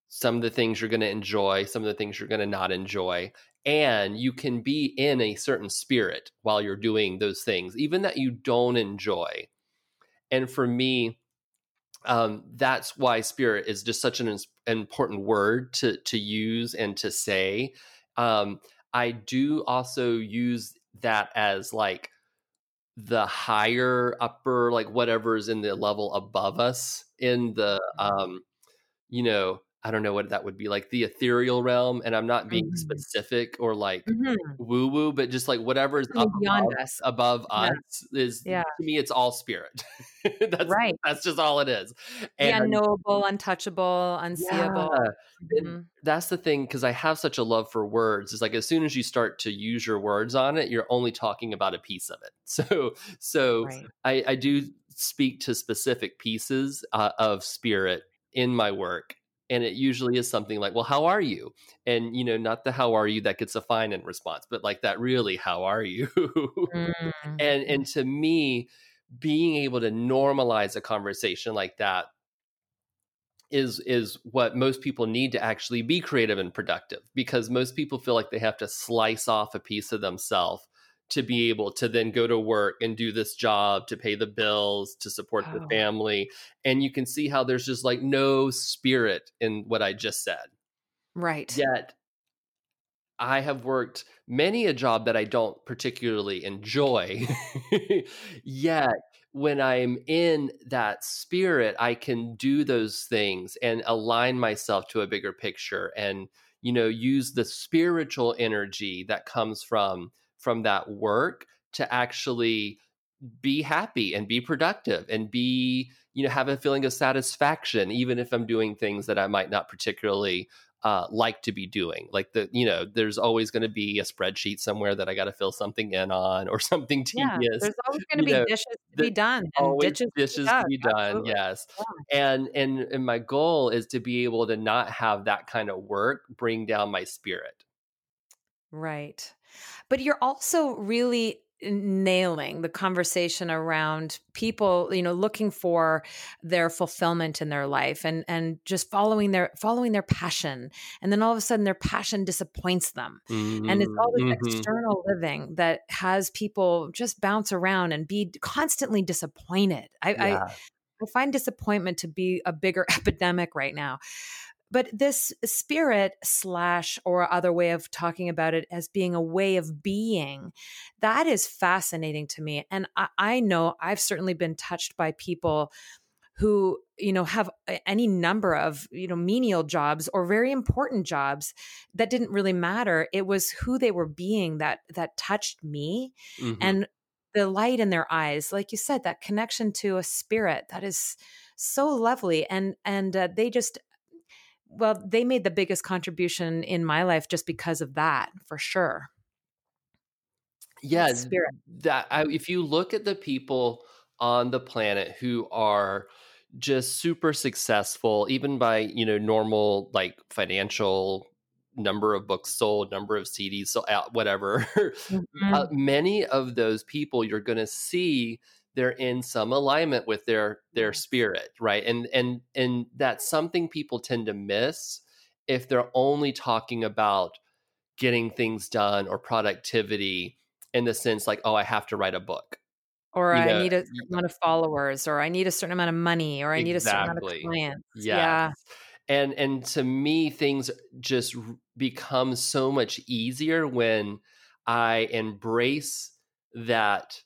B: Some of the things you're going to enjoy some of the things you're going to not enjoy and you can be in a certain spirit while you're doing those things even that you don't enjoy. And for me um, that's why spirit is just such an important word to to use and to say. Um, i do also use that as like the higher upper like whatever is in the level above us in the mm-hmm. um you know I don't know what that would be like the ethereal realm. And I'm not being mm-hmm. specific or like mm-hmm. woo woo, but just like whatever is up beyond above, us, above yeah. us is yeah. to me, it's all spirit. that's right. That's just all it is.
A: And, the unknowable, untouchable, unseeable.
B: Yeah. Mm-hmm. That's the thing because I have such a love for words. It's like as soon as you start to use your words on it, you're only talking about a piece of it. So, so right. I, I do speak to specific pieces uh, of spirit in my work and it usually is something like well how are you? And you know not the how are you? that gets a fine in response but like that really how are you? Mm-hmm. and and to me being able to normalize a conversation like that is is what most people need to actually be creative and productive because most people feel like they have to slice off a piece of themselves to be able to then go to work and do this job to pay the bills to support oh. the family and you can see how there's just like no spirit in what i just said.
A: Right.
B: Yet i have worked many a job that i don't particularly enjoy. Yet when i'm in that spirit i can do those things and align myself to a bigger picture and you know use the spiritual energy that comes from from that work to actually be happy and be productive and be you know have a feeling of satisfaction even if i'm doing things that i might not particularly uh, like to be doing. Like the you know there's always going to be a spreadsheet somewhere that i got to fill something in on or something tedious yeah,
A: there's always going to be know, dishes to be done
B: always dishes, dishes to be done, to be done yes. yeah. and and and my goal is to be able to not have that kind of work bring down my spirit.
A: Right but you're also really nailing the conversation around people you know looking for their fulfillment in their life and and just following their following their passion and then all of a sudden their passion disappoints them mm-hmm. and it's all this mm-hmm. external living that has people just bounce around and be constantly disappointed i yeah. I, I find disappointment to be a bigger epidemic right now but this spirit slash or other way of talking about it as being a way of being, that is fascinating to me. And I, I know I've certainly been touched by people who you know have any number of you know menial jobs or very important jobs that didn't really matter it was who they were being that that touched me mm-hmm. and the light in their eyes like you said that connection to a spirit that is so lovely and and uh, they just well, they made the biggest contribution in my life just because of that, for sure.
B: Yeah, that I, if you look at the people on the planet who are just super successful, even by you know normal like financial number of books sold, number of CDs sold, whatever. Mm-hmm. uh, many of those people you're going to see they're in some alignment with their their mm-hmm. spirit right and and and that's something people tend to miss if they're only talking about getting things done or productivity in the sense like oh i have to write a book
A: or you I know, need a certain amount of followers, or I need a certain amount of money, or I need exactly. a certain amount of clients. Yes. Yeah.
B: And and to me, things just become so much easier when I embrace that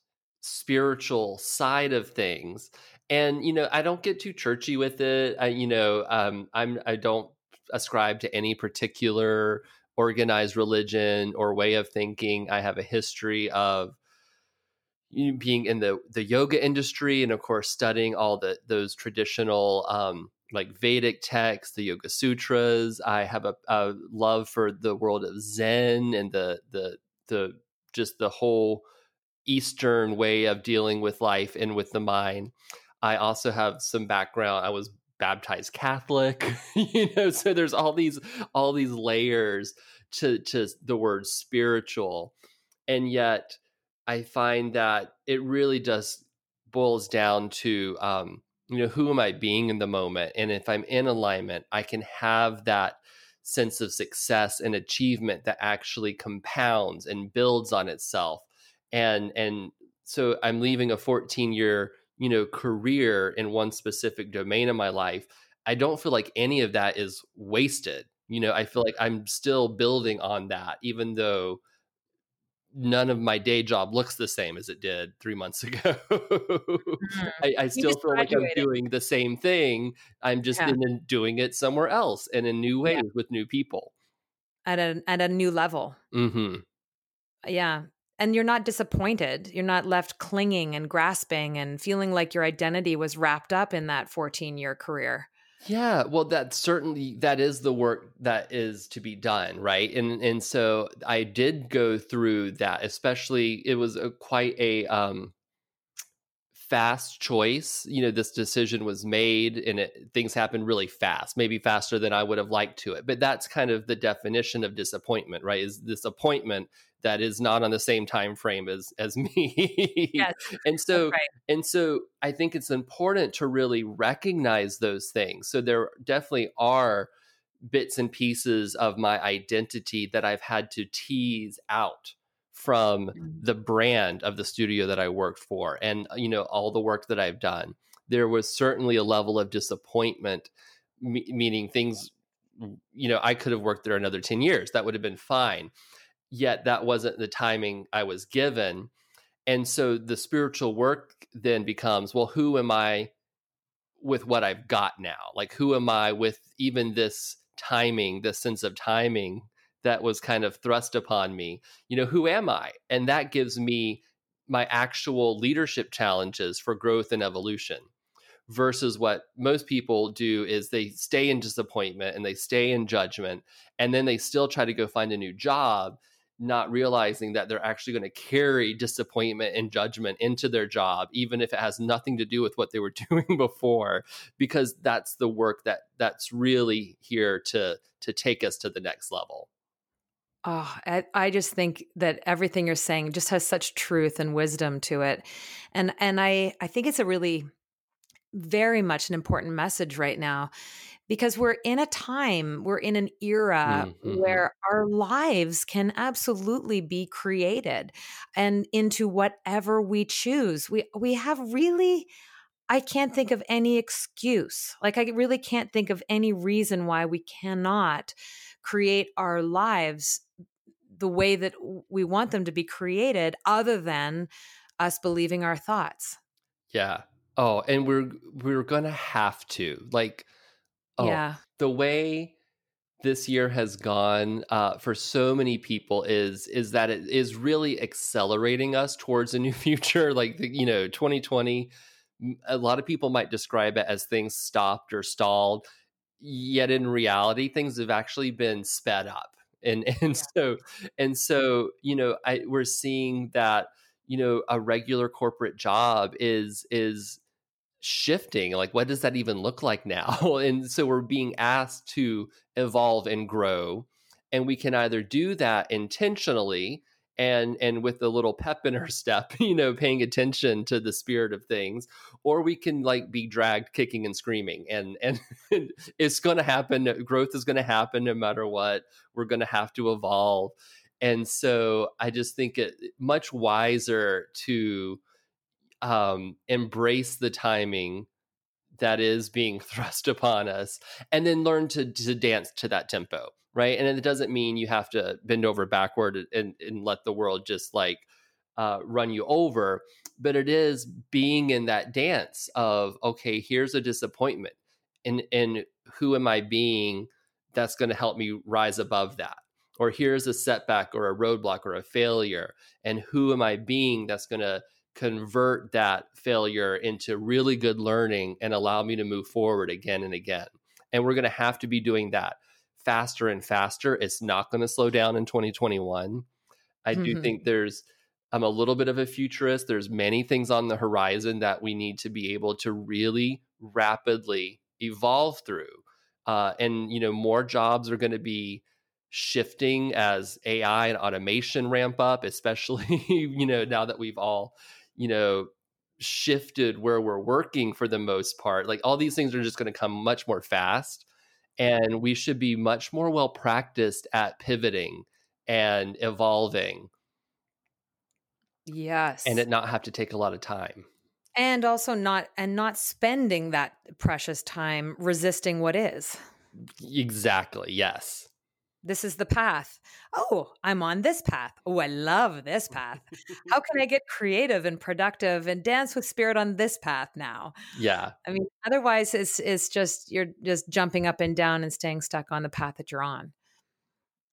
B: spiritual side of things and you know i don't get too churchy with it i you know um i'm i don't ascribe to any particular organized religion or way of thinking i have a history of you know, being in the the yoga industry and of course studying all the those traditional um like Vedic texts, the Yoga Sutras. I have a, a love for the world of Zen and the the the just the whole Eastern way of dealing with life and with the mind. I also have some background. I was baptized Catholic, you know, so there's all these all these layers to to the word spiritual. And yet I find that it really just boils down to um, you know who am I being in the moment, and if I'm in alignment, I can have that sense of success and achievement that actually compounds and builds on itself and and so i'm leaving a 14 year you know career in one specific domain of my life i don't feel like any of that is wasted you know i feel like i'm still building on that even though none of my day job looks the same as it did three months ago. mm-hmm. I, I, still feel like I'm doing the same thing. I'm just yeah. in, doing it somewhere else and in new ways yeah. with new people.
A: At a at a new level.
B: Mm-hmm.
A: Yeah. And you're not disappointed. You're not left clinging and grasping and feeling like your identity was wrapped up in that 14 year career.
B: Yeah, well, that certainly that is the work that is to be done, right? And and so I did go through that. Especially, it was a, quite a um, fast choice. You know, this decision was made, and it, things happened really fast, maybe faster than I would have liked to it. But that's kind of the definition of disappointment, right? Is disappointment that is not on the same time frame as as me
A: yes,
B: and so
A: right.
B: and so i think it's important to really recognize those things so there definitely are bits and pieces of my identity that i've had to tease out from mm-hmm. the brand of the studio that i worked for and you know all the work that i've done there was certainly a level of disappointment me- meaning things you know i could have worked there another 10 years that would have been fine yet that wasn't the timing I was given. And so the spiritual work then becomes well, who am I with what I've got now? Like, who am I with even this timing, this sense of timing that was kind of thrust upon me? You know, who am I? And that gives me my actual leadership challenges for growth and evolution versus what most people do is they stay in disappointment and they stay in judgment and then they still try to go find a new job not realizing that they're actually going to carry disappointment and judgment into their job even if it has nothing to do with what they were doing before because that's the work that that's really here to to take us to the next level
A: Oh, I, I just think that everything you're saying just has such truth and wisdom to it. And and I I think it's a really very much an important message right now because we're in a time, we're in an era mm-hmm. where our lives can absolutely be created and into whatever we choose. We we have really I can't think of any excuse. Like I really can't think of any reason why we cannot create our lives the way that we want them to be created other than us believing our thoughts.
B: Yeah. Oh, and we're we're going to have to. Like Oh,
A: yeah.
B: The way this year has gone uh, for so many people is is that it is really accelerating us towards a new future. Like the, you know, 2020, a lot of people might describe it as things stopped or stalled. Yet in reality, things have actually been sped up, and and yeah. so and so you know, I, we're seeing that you know a regular corporate job is is shifting like what does that even look like now and so we're being asked to evolve and grow and we can either do that intentionally and and with a little pep in her step you know paying attention to the spirit of things or we can like be dragged kicking and screaming and and it's going to happen growth is going to happen no matter what we're going to have to evolve and so i just think it much wiser to um, embrace the timing that is being thrust upon us and then learn to, to dance to that tempo right? And it doesn't mean you have to bend over backward and, and let the world just like uh, run you over but it is being in that dance of okay here's a disappointment and and who am i being that's going to help me rise above that? Or here's a setback or a roadblock or a failure and who am i being that's going to convert that failure into really good learning and allow me to move forward again and again. And we're going to have to be doing that faster and faster. It's not going to slow down in 2021. I do mm-hmm. think there's I'm a little bit of a futurist. There's many things on the horizon that we need to be able to really rapidly evolve through. Uh, and you know, more jobs are going to be shifting as AI and automation ramp up, especially, you know, now that we've all, you know, shifted where we're working for the most part. Like all these things are just going to come much more fast. And we should be much more well practiced at pivoting and evolving.
A: Yes.
B: And it not have to take a lot of time.
A: And also not and not spending that precious time resisting what is.
B: Exactly. Yes.
A: This is the path. Oh, I'm on this path. Oh, I love this path. How can I get creative and productive and dance with spirit on this path now?
B: Yeah.
A: I mean, otherwise it's it's just you're just jumping up and down and staying stuck on the path that you're on.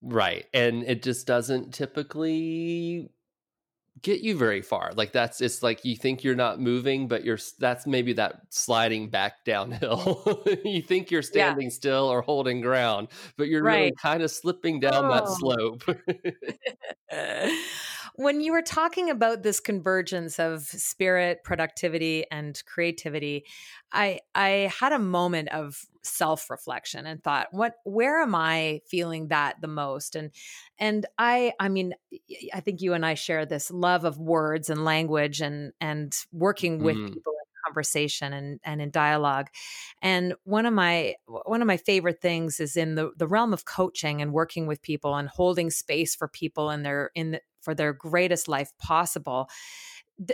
B: Right. And it just doesn't typically get you very far. Like that's it's like you think you're not moving, but you're that's maybe that sliding back downhill. you think you're standing yeah. still or holding ground, but you're right. really kind of slipping down oh. that slope.
A: when you were talking about this convergence of spirit, productivity, and creativity, I I had a moment of self-reflection and thought, what where am I feeling that the most? And and I I mean, I think you and I share this love of words and language and and working with mm. people conversation and, and in dialogue. And one of my one of my favorite things is in the, the realm of coaching and working with people and holding space for people in their in the, for their greatest life possible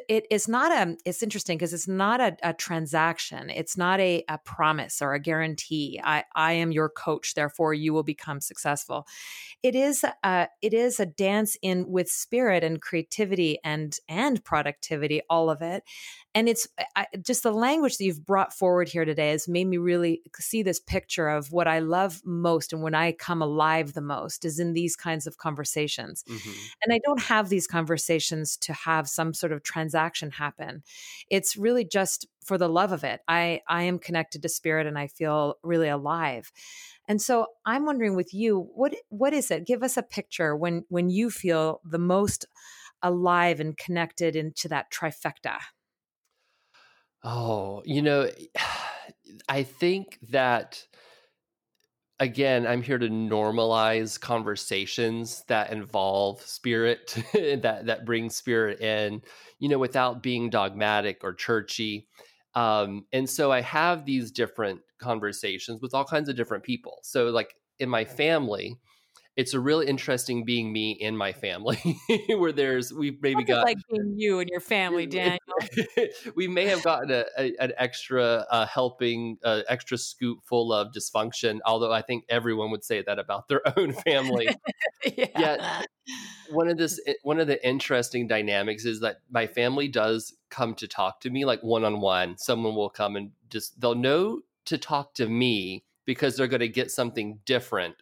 A: it is not a it's interesting because it's not a, a, transaction. It's not a, a promise or a guarantee. I i am your coach therefore you will become successful. It is a it is a dance in with spirit and creativity and and productivity all of it. And it's I, just the language that you've brought forward here today has made me really see this picture of what i love most and when i come alive the most is in these kinds of conversations. Mm-hmm. and i don't have these conversations to have some sort of transaction happen. It's really just for the love of it. I i am connected to spirit and i feel really alive. And so i'm wondering with you what what is it? Give us a picture when when you feel the most alive and connected into that trifecta.
B: Oh, you know, I think that again, I'm here to normalize conversations that involve spirit, that that bring spirit in, you know, without being dogmatic or churchy. Um, and so I have these different conversations with all kinds of different people. So, like in my family, it's a really interesting being me and my family where there's we've maybe got
A: like being you and your family daniel.
B: we may have gotten a, a, an extra uh, helping uh, extra scoop full of dysfunction although i think everyone would say that about their own family. Yeah. Yet, one of this eh, one of the interesting dynamics is that my family does come to talk to me like one on one someone will come and just they'll know to talk to me because they're going to get something different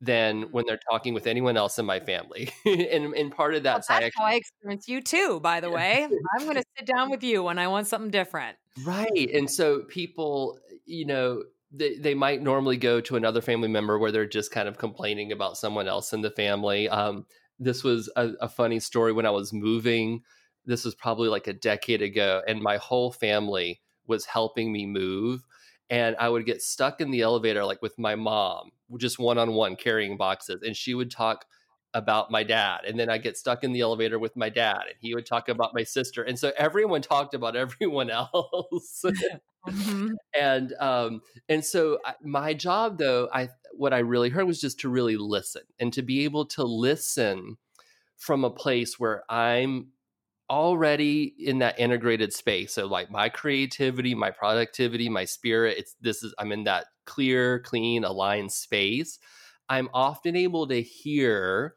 B: than when they're talking with anyone else in my family. and, and part of that,
A: well, that's how I experience you too, by the way. I'm going to sit down with you when I want something different.
B: Right. And so people, you know, they, they might normally go to another family member where they're just kind of complaining about someone else in the family. Um, this was a, a funny story when I was moving. This was probably like a decade ago, and my whole family was helping me move and I would get stuck in the elevator like with my mom, just one on one carrying boxes, and she would talk about my dad, and then I get stuck in the elevator with my dad, and he would talk about my sister, and so everyone talked about everyone else. mm-hmm. And um, and so I, my job, though, I what I really heard was just to really listen and to be able to listen from a place where I'm already in that integrated space. So like my creativity my productivity my spirit it's this is i'm in that clear clean aligned space. I'm often able to hear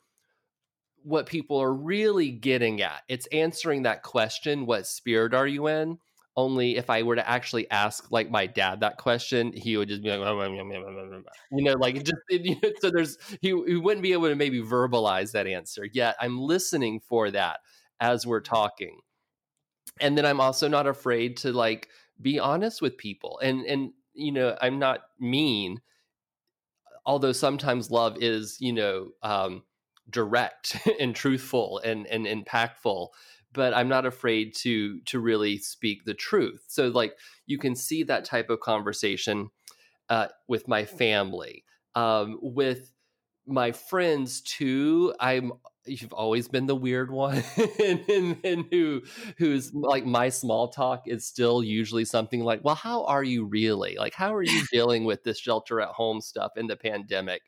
B: what people are really getting at. It's answering that question what spirit are you in? Only if i were to actually ask like my dad that question he would just be like you know like just you know, so there's he, he wouldn't be able to maybe verbalize that answer. Yet i'm listening for that as we're talking. And then i'm also not afraid to like be honest with people and and you know i'm not mean although sometimes love is you know um direct and truthful and and impactful but i'm not afraid to to really speak the truth. So like you can see that type of conversation uh, with my family um, with my friends too i'm you've always been the weird one and, and, and, who who's like my small talk is still usually something like well how are you really? Like how are you dealing with this shelter at home stuff in the pandemic?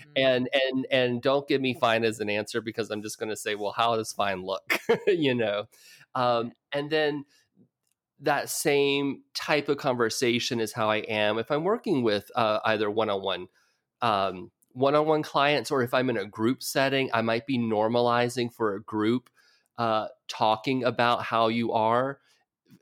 B: Mm-hmm. and and and don't give me fine as an answer because i'm just going to say well how does fine look? You know? Um, and then that same type of conversation is how i am. If i'm working with uh, either one-on-one um, one-on-one clients or if i'm in a group setting i might be normalizing for a group uh, talking about how you are.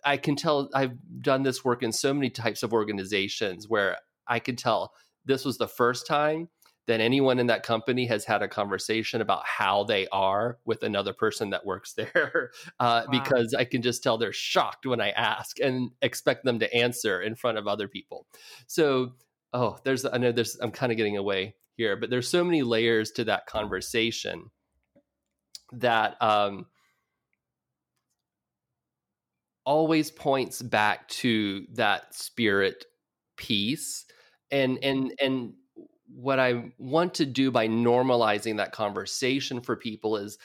B: I can tell i've done this work in so many types of organizations where i can tell this was the first time that anyone in that company has had a conversation about how they are with another person that works there uh, wow. because i can just tell they're shocked when i ask and expect them to answer in front of other people. So oh there's i know there's i'm kind of getting away here, but there's so many layers to that conversation that um, always points back to that spirit piece and and and what I want to do by normalizing that conversation for people is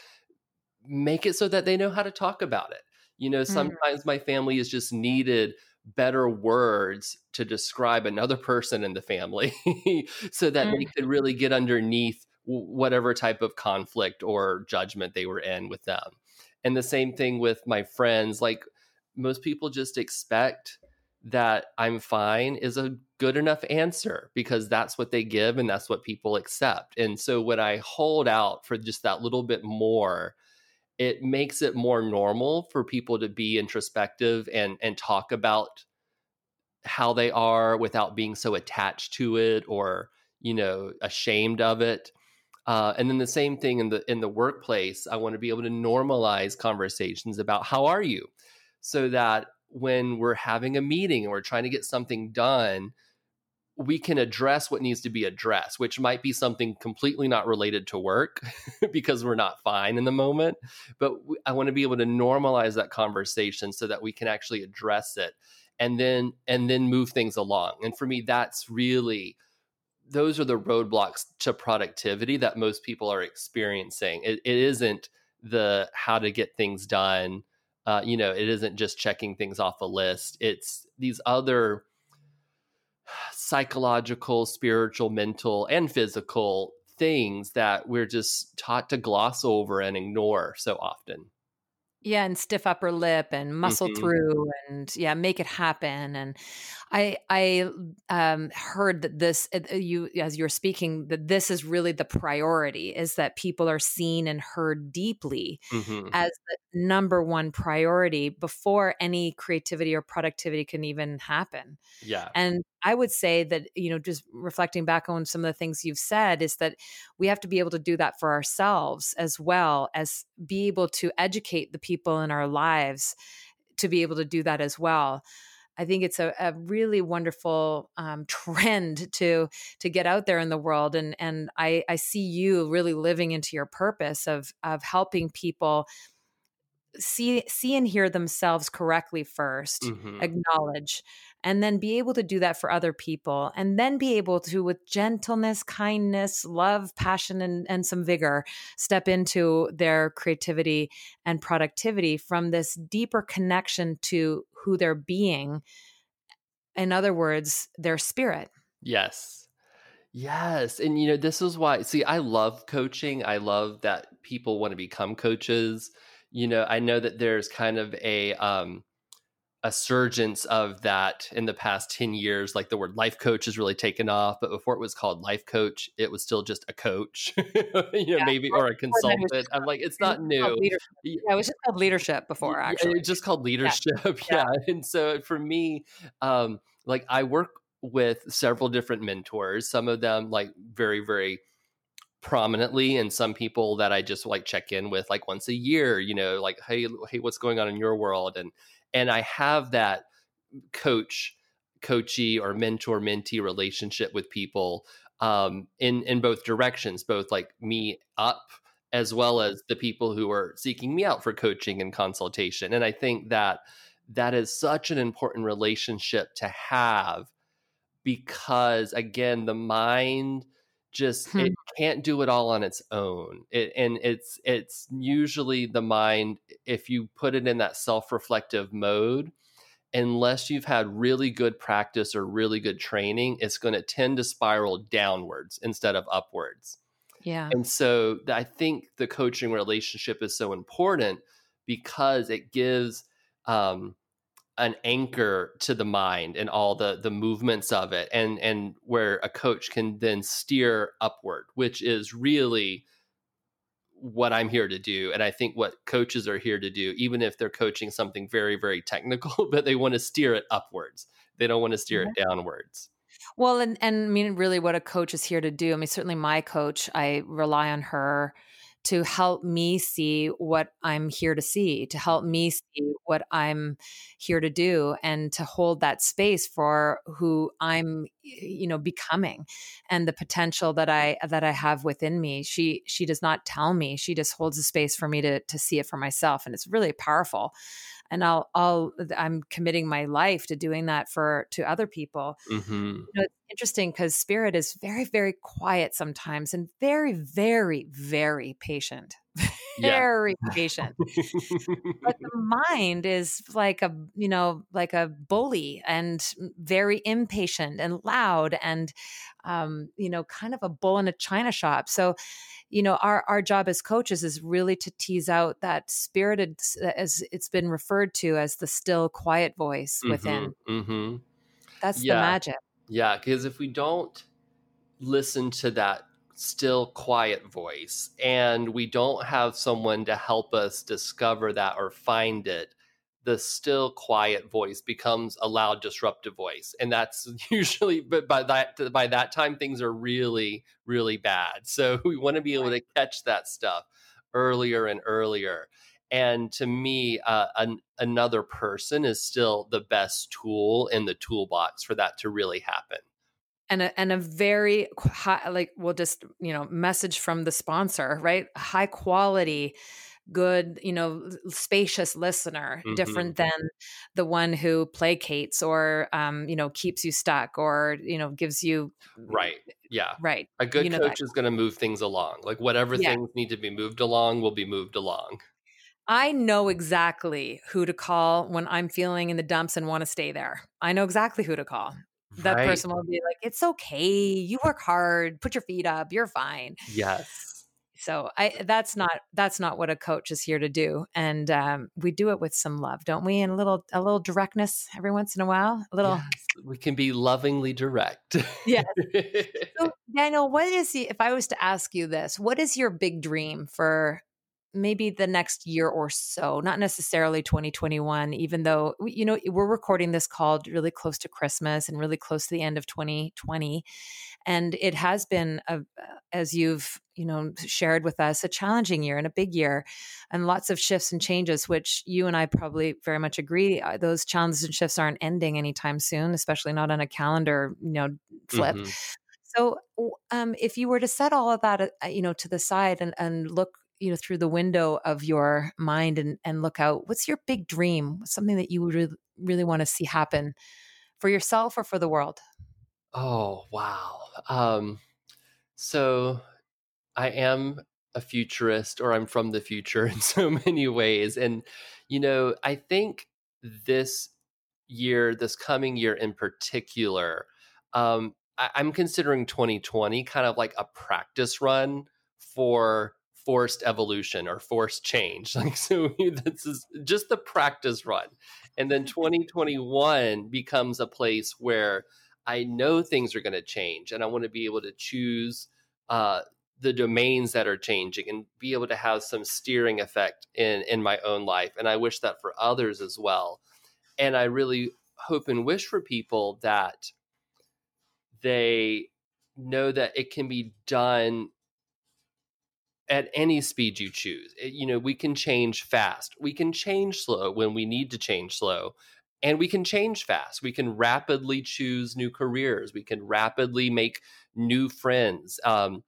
B: make it so that they know how to talk about it. You know, mm. sometimes mm-hmm. my family is just needed better words to describe another person in the family so that mm. they could really get underneath whatever type of conflict or judgment they were in with them. And the same thing with my friends. Like most people just expect that I'm fine is a good enough answer because that's what they give and that's what people accept. And so when I hold out for just that little bit more, it makes it more normal for people to be introspective and and talk about how they are without being so attached to it or you know ashamed of it. Uh, and then the same thing in the in the workplace i want to be able to normalize conversations about how are you? So that when we're having a meeting and we're trying to get something done we can address what needs to be addressed, which might be something completely not related to work because we're not fine in the moment. But I want to be able to normalize that conversation so that we can actually address it and then and then move things along. And for me, that's really those are the roadblocks to productivity that most people are experiencing. it, it isn't the how to get things done. Uh, you know, it isn't just checking things off a list. It's these other psychological, spiritual, mental, and physical things that we're just taught to gloss over and ignore so often.
A: Yeah, and stiff upper lip and muscle mm-hmm. through and yeah, make it happen. And I I um, heard that this uh, you as you're speaking that this is really the priority is that people are seen and heard deeply mm-hmm. as the number one priority before any creativity or productivity can even happen.
B: Yeah.
A: And I would say that, you know, just reflecting back on some of the things you've said is that we have to be able to do that for ourselves as well as be able to educate the people in our lives to be able to do that as well. I think it's a, a really wonderful um, trend to to get out there in the world, and and I, I see you really living into your purpose of of helping people see see and hear themselves correctly 1st mm-hmm. acknowledge and then be able to do that for other people and then be able to with gentleness kindness love passion and, and some vigor step into their creativity and productivity from this deeper connection to who they're being. In other words their spirit.
B: Yes. Yes and you know this is why see i love coaching i love that people want to become coaches you know i know that there's kind of a um a surgence of that in the past 10 years like the word life coach has really taken off but before it was called life coach it was still just a coach. You know yeah. maybe or a consultant. I'm like it's not new.
A: yeah it was just called leadership before actually.
B: it's just called leadership. Yeah. yeah. and so for me um like i work with several different mentors. Some of them like very very prominently and some people that I just like check in with like once a year, you know, like hey hey what's going on in your world? And and I have that coach coachy or mentor mentee relationship with people um in in both directions, both like me up as well as the people who are seeking me out for coaching and consultation. And I think that that is such an important relationship to have because again the mind just
A: Hmm.
B: it can't do it all on its own it, and it's it's usually the mind if you put it in that self-reflective mode unless you've had really good practice or really good training it's going to tend to spiral downwards instead of upwards
A: Yeah.
B: and so I think the coaching relationship is so important because it gives um, an anchor to the mind and all the the movements of it, and and where a coach can then steer upward, which is really what I'm here to do. And I think what coaches are here to do, even if they're coaching something very very technical, but they want to steer it upwards. They don't want to steer it mm-hmm. downwards.
A: Well, and and I mean, really, what a coach is here to do. I mean, certainly my coach, I rely on her to help me see what I'm here to see, to help me see what I'm here to do, and to hold that space for who I'm, you know, becoming, and the potential that I that I have within me. She she does not tell me; she just holds a space for me to to see it for myself, and it's really powerful and I'll I'll I'm committing my life to doing that for to other people.
B: hmm
A: You know, it's interesting because spirit is very very quiet sometimes and very very very patient.
B: Yeah.
A: Very patient. But the mind is like a, you know, like a bully and very impatient and loud and um, you know, kind of a bull in a china shop. So, you know, our our job as coaches is really to tease out that spirited as it's been referred to as the still quiet voice within.
B: hmm
A: That's
B: Yeah.
A: the magic.
B: Yeah, because if we don't listen to that still quiet voice and we don't have someone to help us discover that or find it, the still quiet voice becomes a loud disruptive voice. And that's usually but by that by that time things are really, really bad. So we want to be able to catch that stuff earlier and earlier. And to me, uh, an, another person is still the best tool in the toolbox for that to really happen.
A: And a, and a very high, like we'll just you know message from the sponsor right high quality good you know spacious listener
B: Mhm.
A: different than the one who placates or um you know keeps you stuck or you know gives you
B: Right. Yeah.
A: right
B: A good
A: You know
B: coach
A: that.
B: is going to move things along. Like whatever
A: Yeah.
B: things need to be moved along will be moved along.
A: i know exactly who to call when i'm feeling in the dumps and want to stay there i know exactly who to call that
B: Right.
A: person will be like it's okay you work hard put your feet up you're fine
B: Yes.
A: so i that's not that's not what a coach is here to do and um, we do it with some love don't we and a little a little directness every once in a while a little
B: Yes. We can be lovingly direct.
A: Yes. so daniel what is the if i was to ask you this what is your big dream for maybe the next year or so not necessarily 2021 even though you know we're recording this called really close to christmas and really close to the end of 2020 and it has been a, as you've you know shared with us a challenging year and a big year and lots of shifts and changes which you and i probably very much agree uh, those challenges and shifts aren't ending anytime soon especially not on a calendar you know flip
B: Mhm.
A: so, um, if you were to set all of that, uh, you know, to the side and, and look, you know, through the window of your mind and, and look out, what's your big dream? Something that you would really, really want to see happen for yourself or for the world?
B: Oh, wow. Um, so I am a futurist or I'm from the future in so many ways. And, you know, I think this year, this coming year in particular, um, I, I'm considering 2020 kind of like a practice run for forced evolution or forced change. Like, so this is just the practice run. And then 2021 becomes a place where I know things are going to change and I want to be able to choose uh, the domains that are changing and be able to have some steering effect in, in my own life. And I wish that for others as well. And I really hope and wish for people that they know that it can be done at any speed you choose. It- you know, we can change fast. We can change slow when we need to change slow. And we can change fast. We can rapidly choose new careers. We can rapidly make new friends. Um,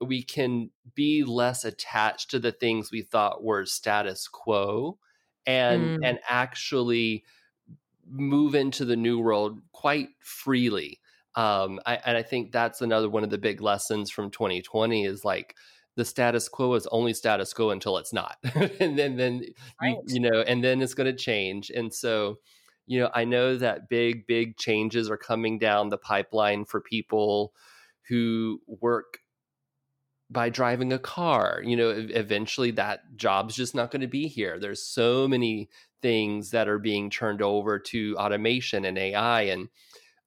B: we can be less attached to the things we thought were status quo and
A: Mm.
B: and actually move into the new world quite freely Um, I, and I think that's another one of the big lessons from 2020 is like the status quo is only status quo until it's not, and then then right. you, you know, and then it's going to change. And so, you know, I know that big big changes are coming down the pipeline for people who work by driving a car. You know, eventually that job's just not going to be here. There's so many things that are being turned over to automation and AI. And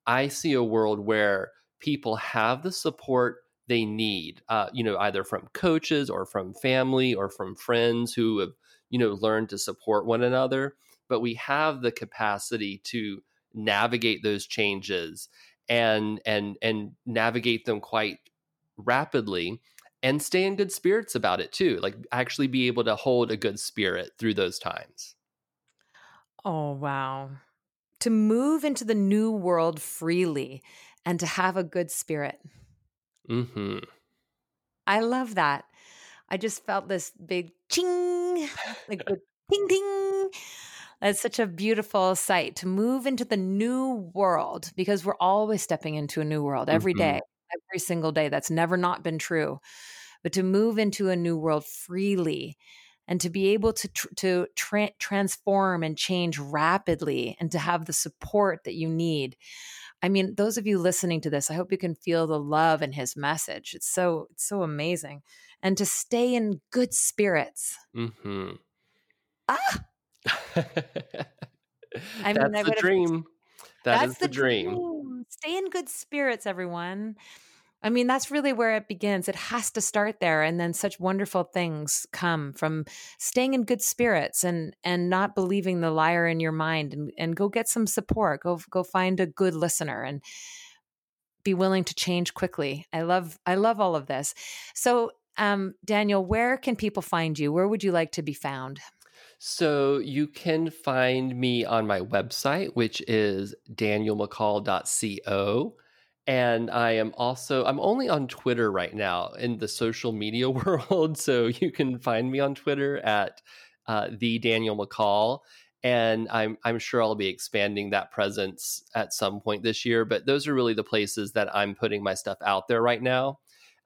B: I see a world where people have the support they need, uh, you know, either from coaches or from family or from friends who have, you know, learned to support one another. But we have the capacity to navigate those changes and and and navigate them quite rapidly and stay in good spirits about it too like actually be able to hold a good spirit through those times
A: oh wow to move into the new world freely and to have a good spirit
B: hmm
A: i love that i just felt this big ching like the ting ding it's such a beautiful sight to move into the new world because we're always stepping into a new world every mm-hmm. day every single day. That's never not been true. But to move into a new world freely and to be able to tr- to tra- transform and change rapidly and to have the support that you need. I mean, those of you listening to this, I hope you can feel the love in his message. It's so it's so amazing. And to stay in good spirits.
B: Mm-hmm.
A: Ah.
B: I mean, that's the dream. That that's the, the dream.
A: dream. Stay in good spirits, everyone. I mean, that's really where it begins. It has to start there, and then such wonderful things come from staying in good spirits and and not believing the liar in your mind, and and go get some support. Go go find a good listener and be willing to change quickly. I love I love all of this. So, um, Daniel, where can people find you? Where would you like to be found?
B: So you can find me on my website, which is danielmccall.co and I am also I'm only on Twitter right now in the social media world, so you can find me on Twitter at uh, the Daniel McCall, and I'm I'm sure I'll be expanding that presence at some point this year. But those are really the places that I'm putting my stuff out there right now.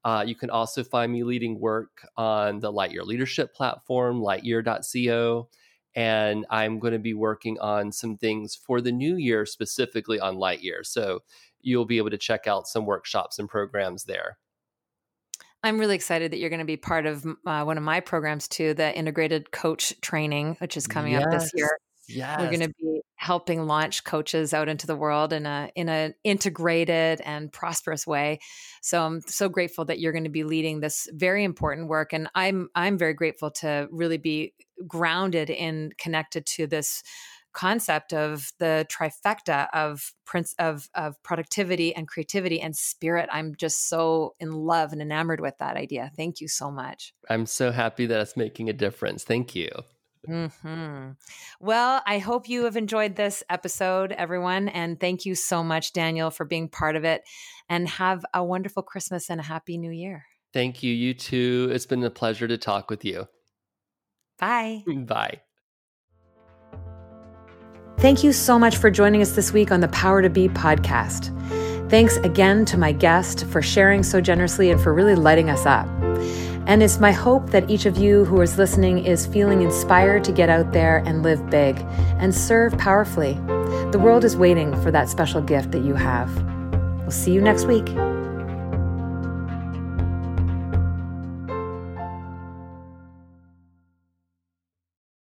B: Uh, you can also find me leading work on the Lightyear Leadership platform, lightyear.co. And I'm going to be working on some things for the new year, specifically on Lightyear. So you'll be able to check out some workshops and programs there.
A: I'm really excited that you're going to be part of uh, one of my programs too, the integrated coach training, which is coming yes. up this year.
B: Yes.
A: We're going to be helping launch coaches out into the world in a in an integrated and prosperous way. So I'm so grateful that you're going to be leading this very important work and I'm I'm very grateful to really be grounded and connected to this concept of the trifecta of prince of of productivity and creativity and spirit. I'm just so in love and enamored with that idea. Thank you so much.
B: I'm so happy that it's making a difference. Thank you
A: hmm Well, I hope you have enjoyed this episode, everyone. And thank you so much, Daniel, for being part of it. And have a wonderful Christmas and a happy new year.
B: Thank you. You too. It's been a pleasure to talk with you.
A: Bye.
B: Bye.
A: Thank you so much for joining us this week on the Power to Be podcast. Thanks again to my guest for sharing so generously and for really lighting us up. And it's my hope that each of you who is listening is feeling inspired to get out there and live big and serve powerfully. The world is waiting for that special gift that you have. We'll see you next week.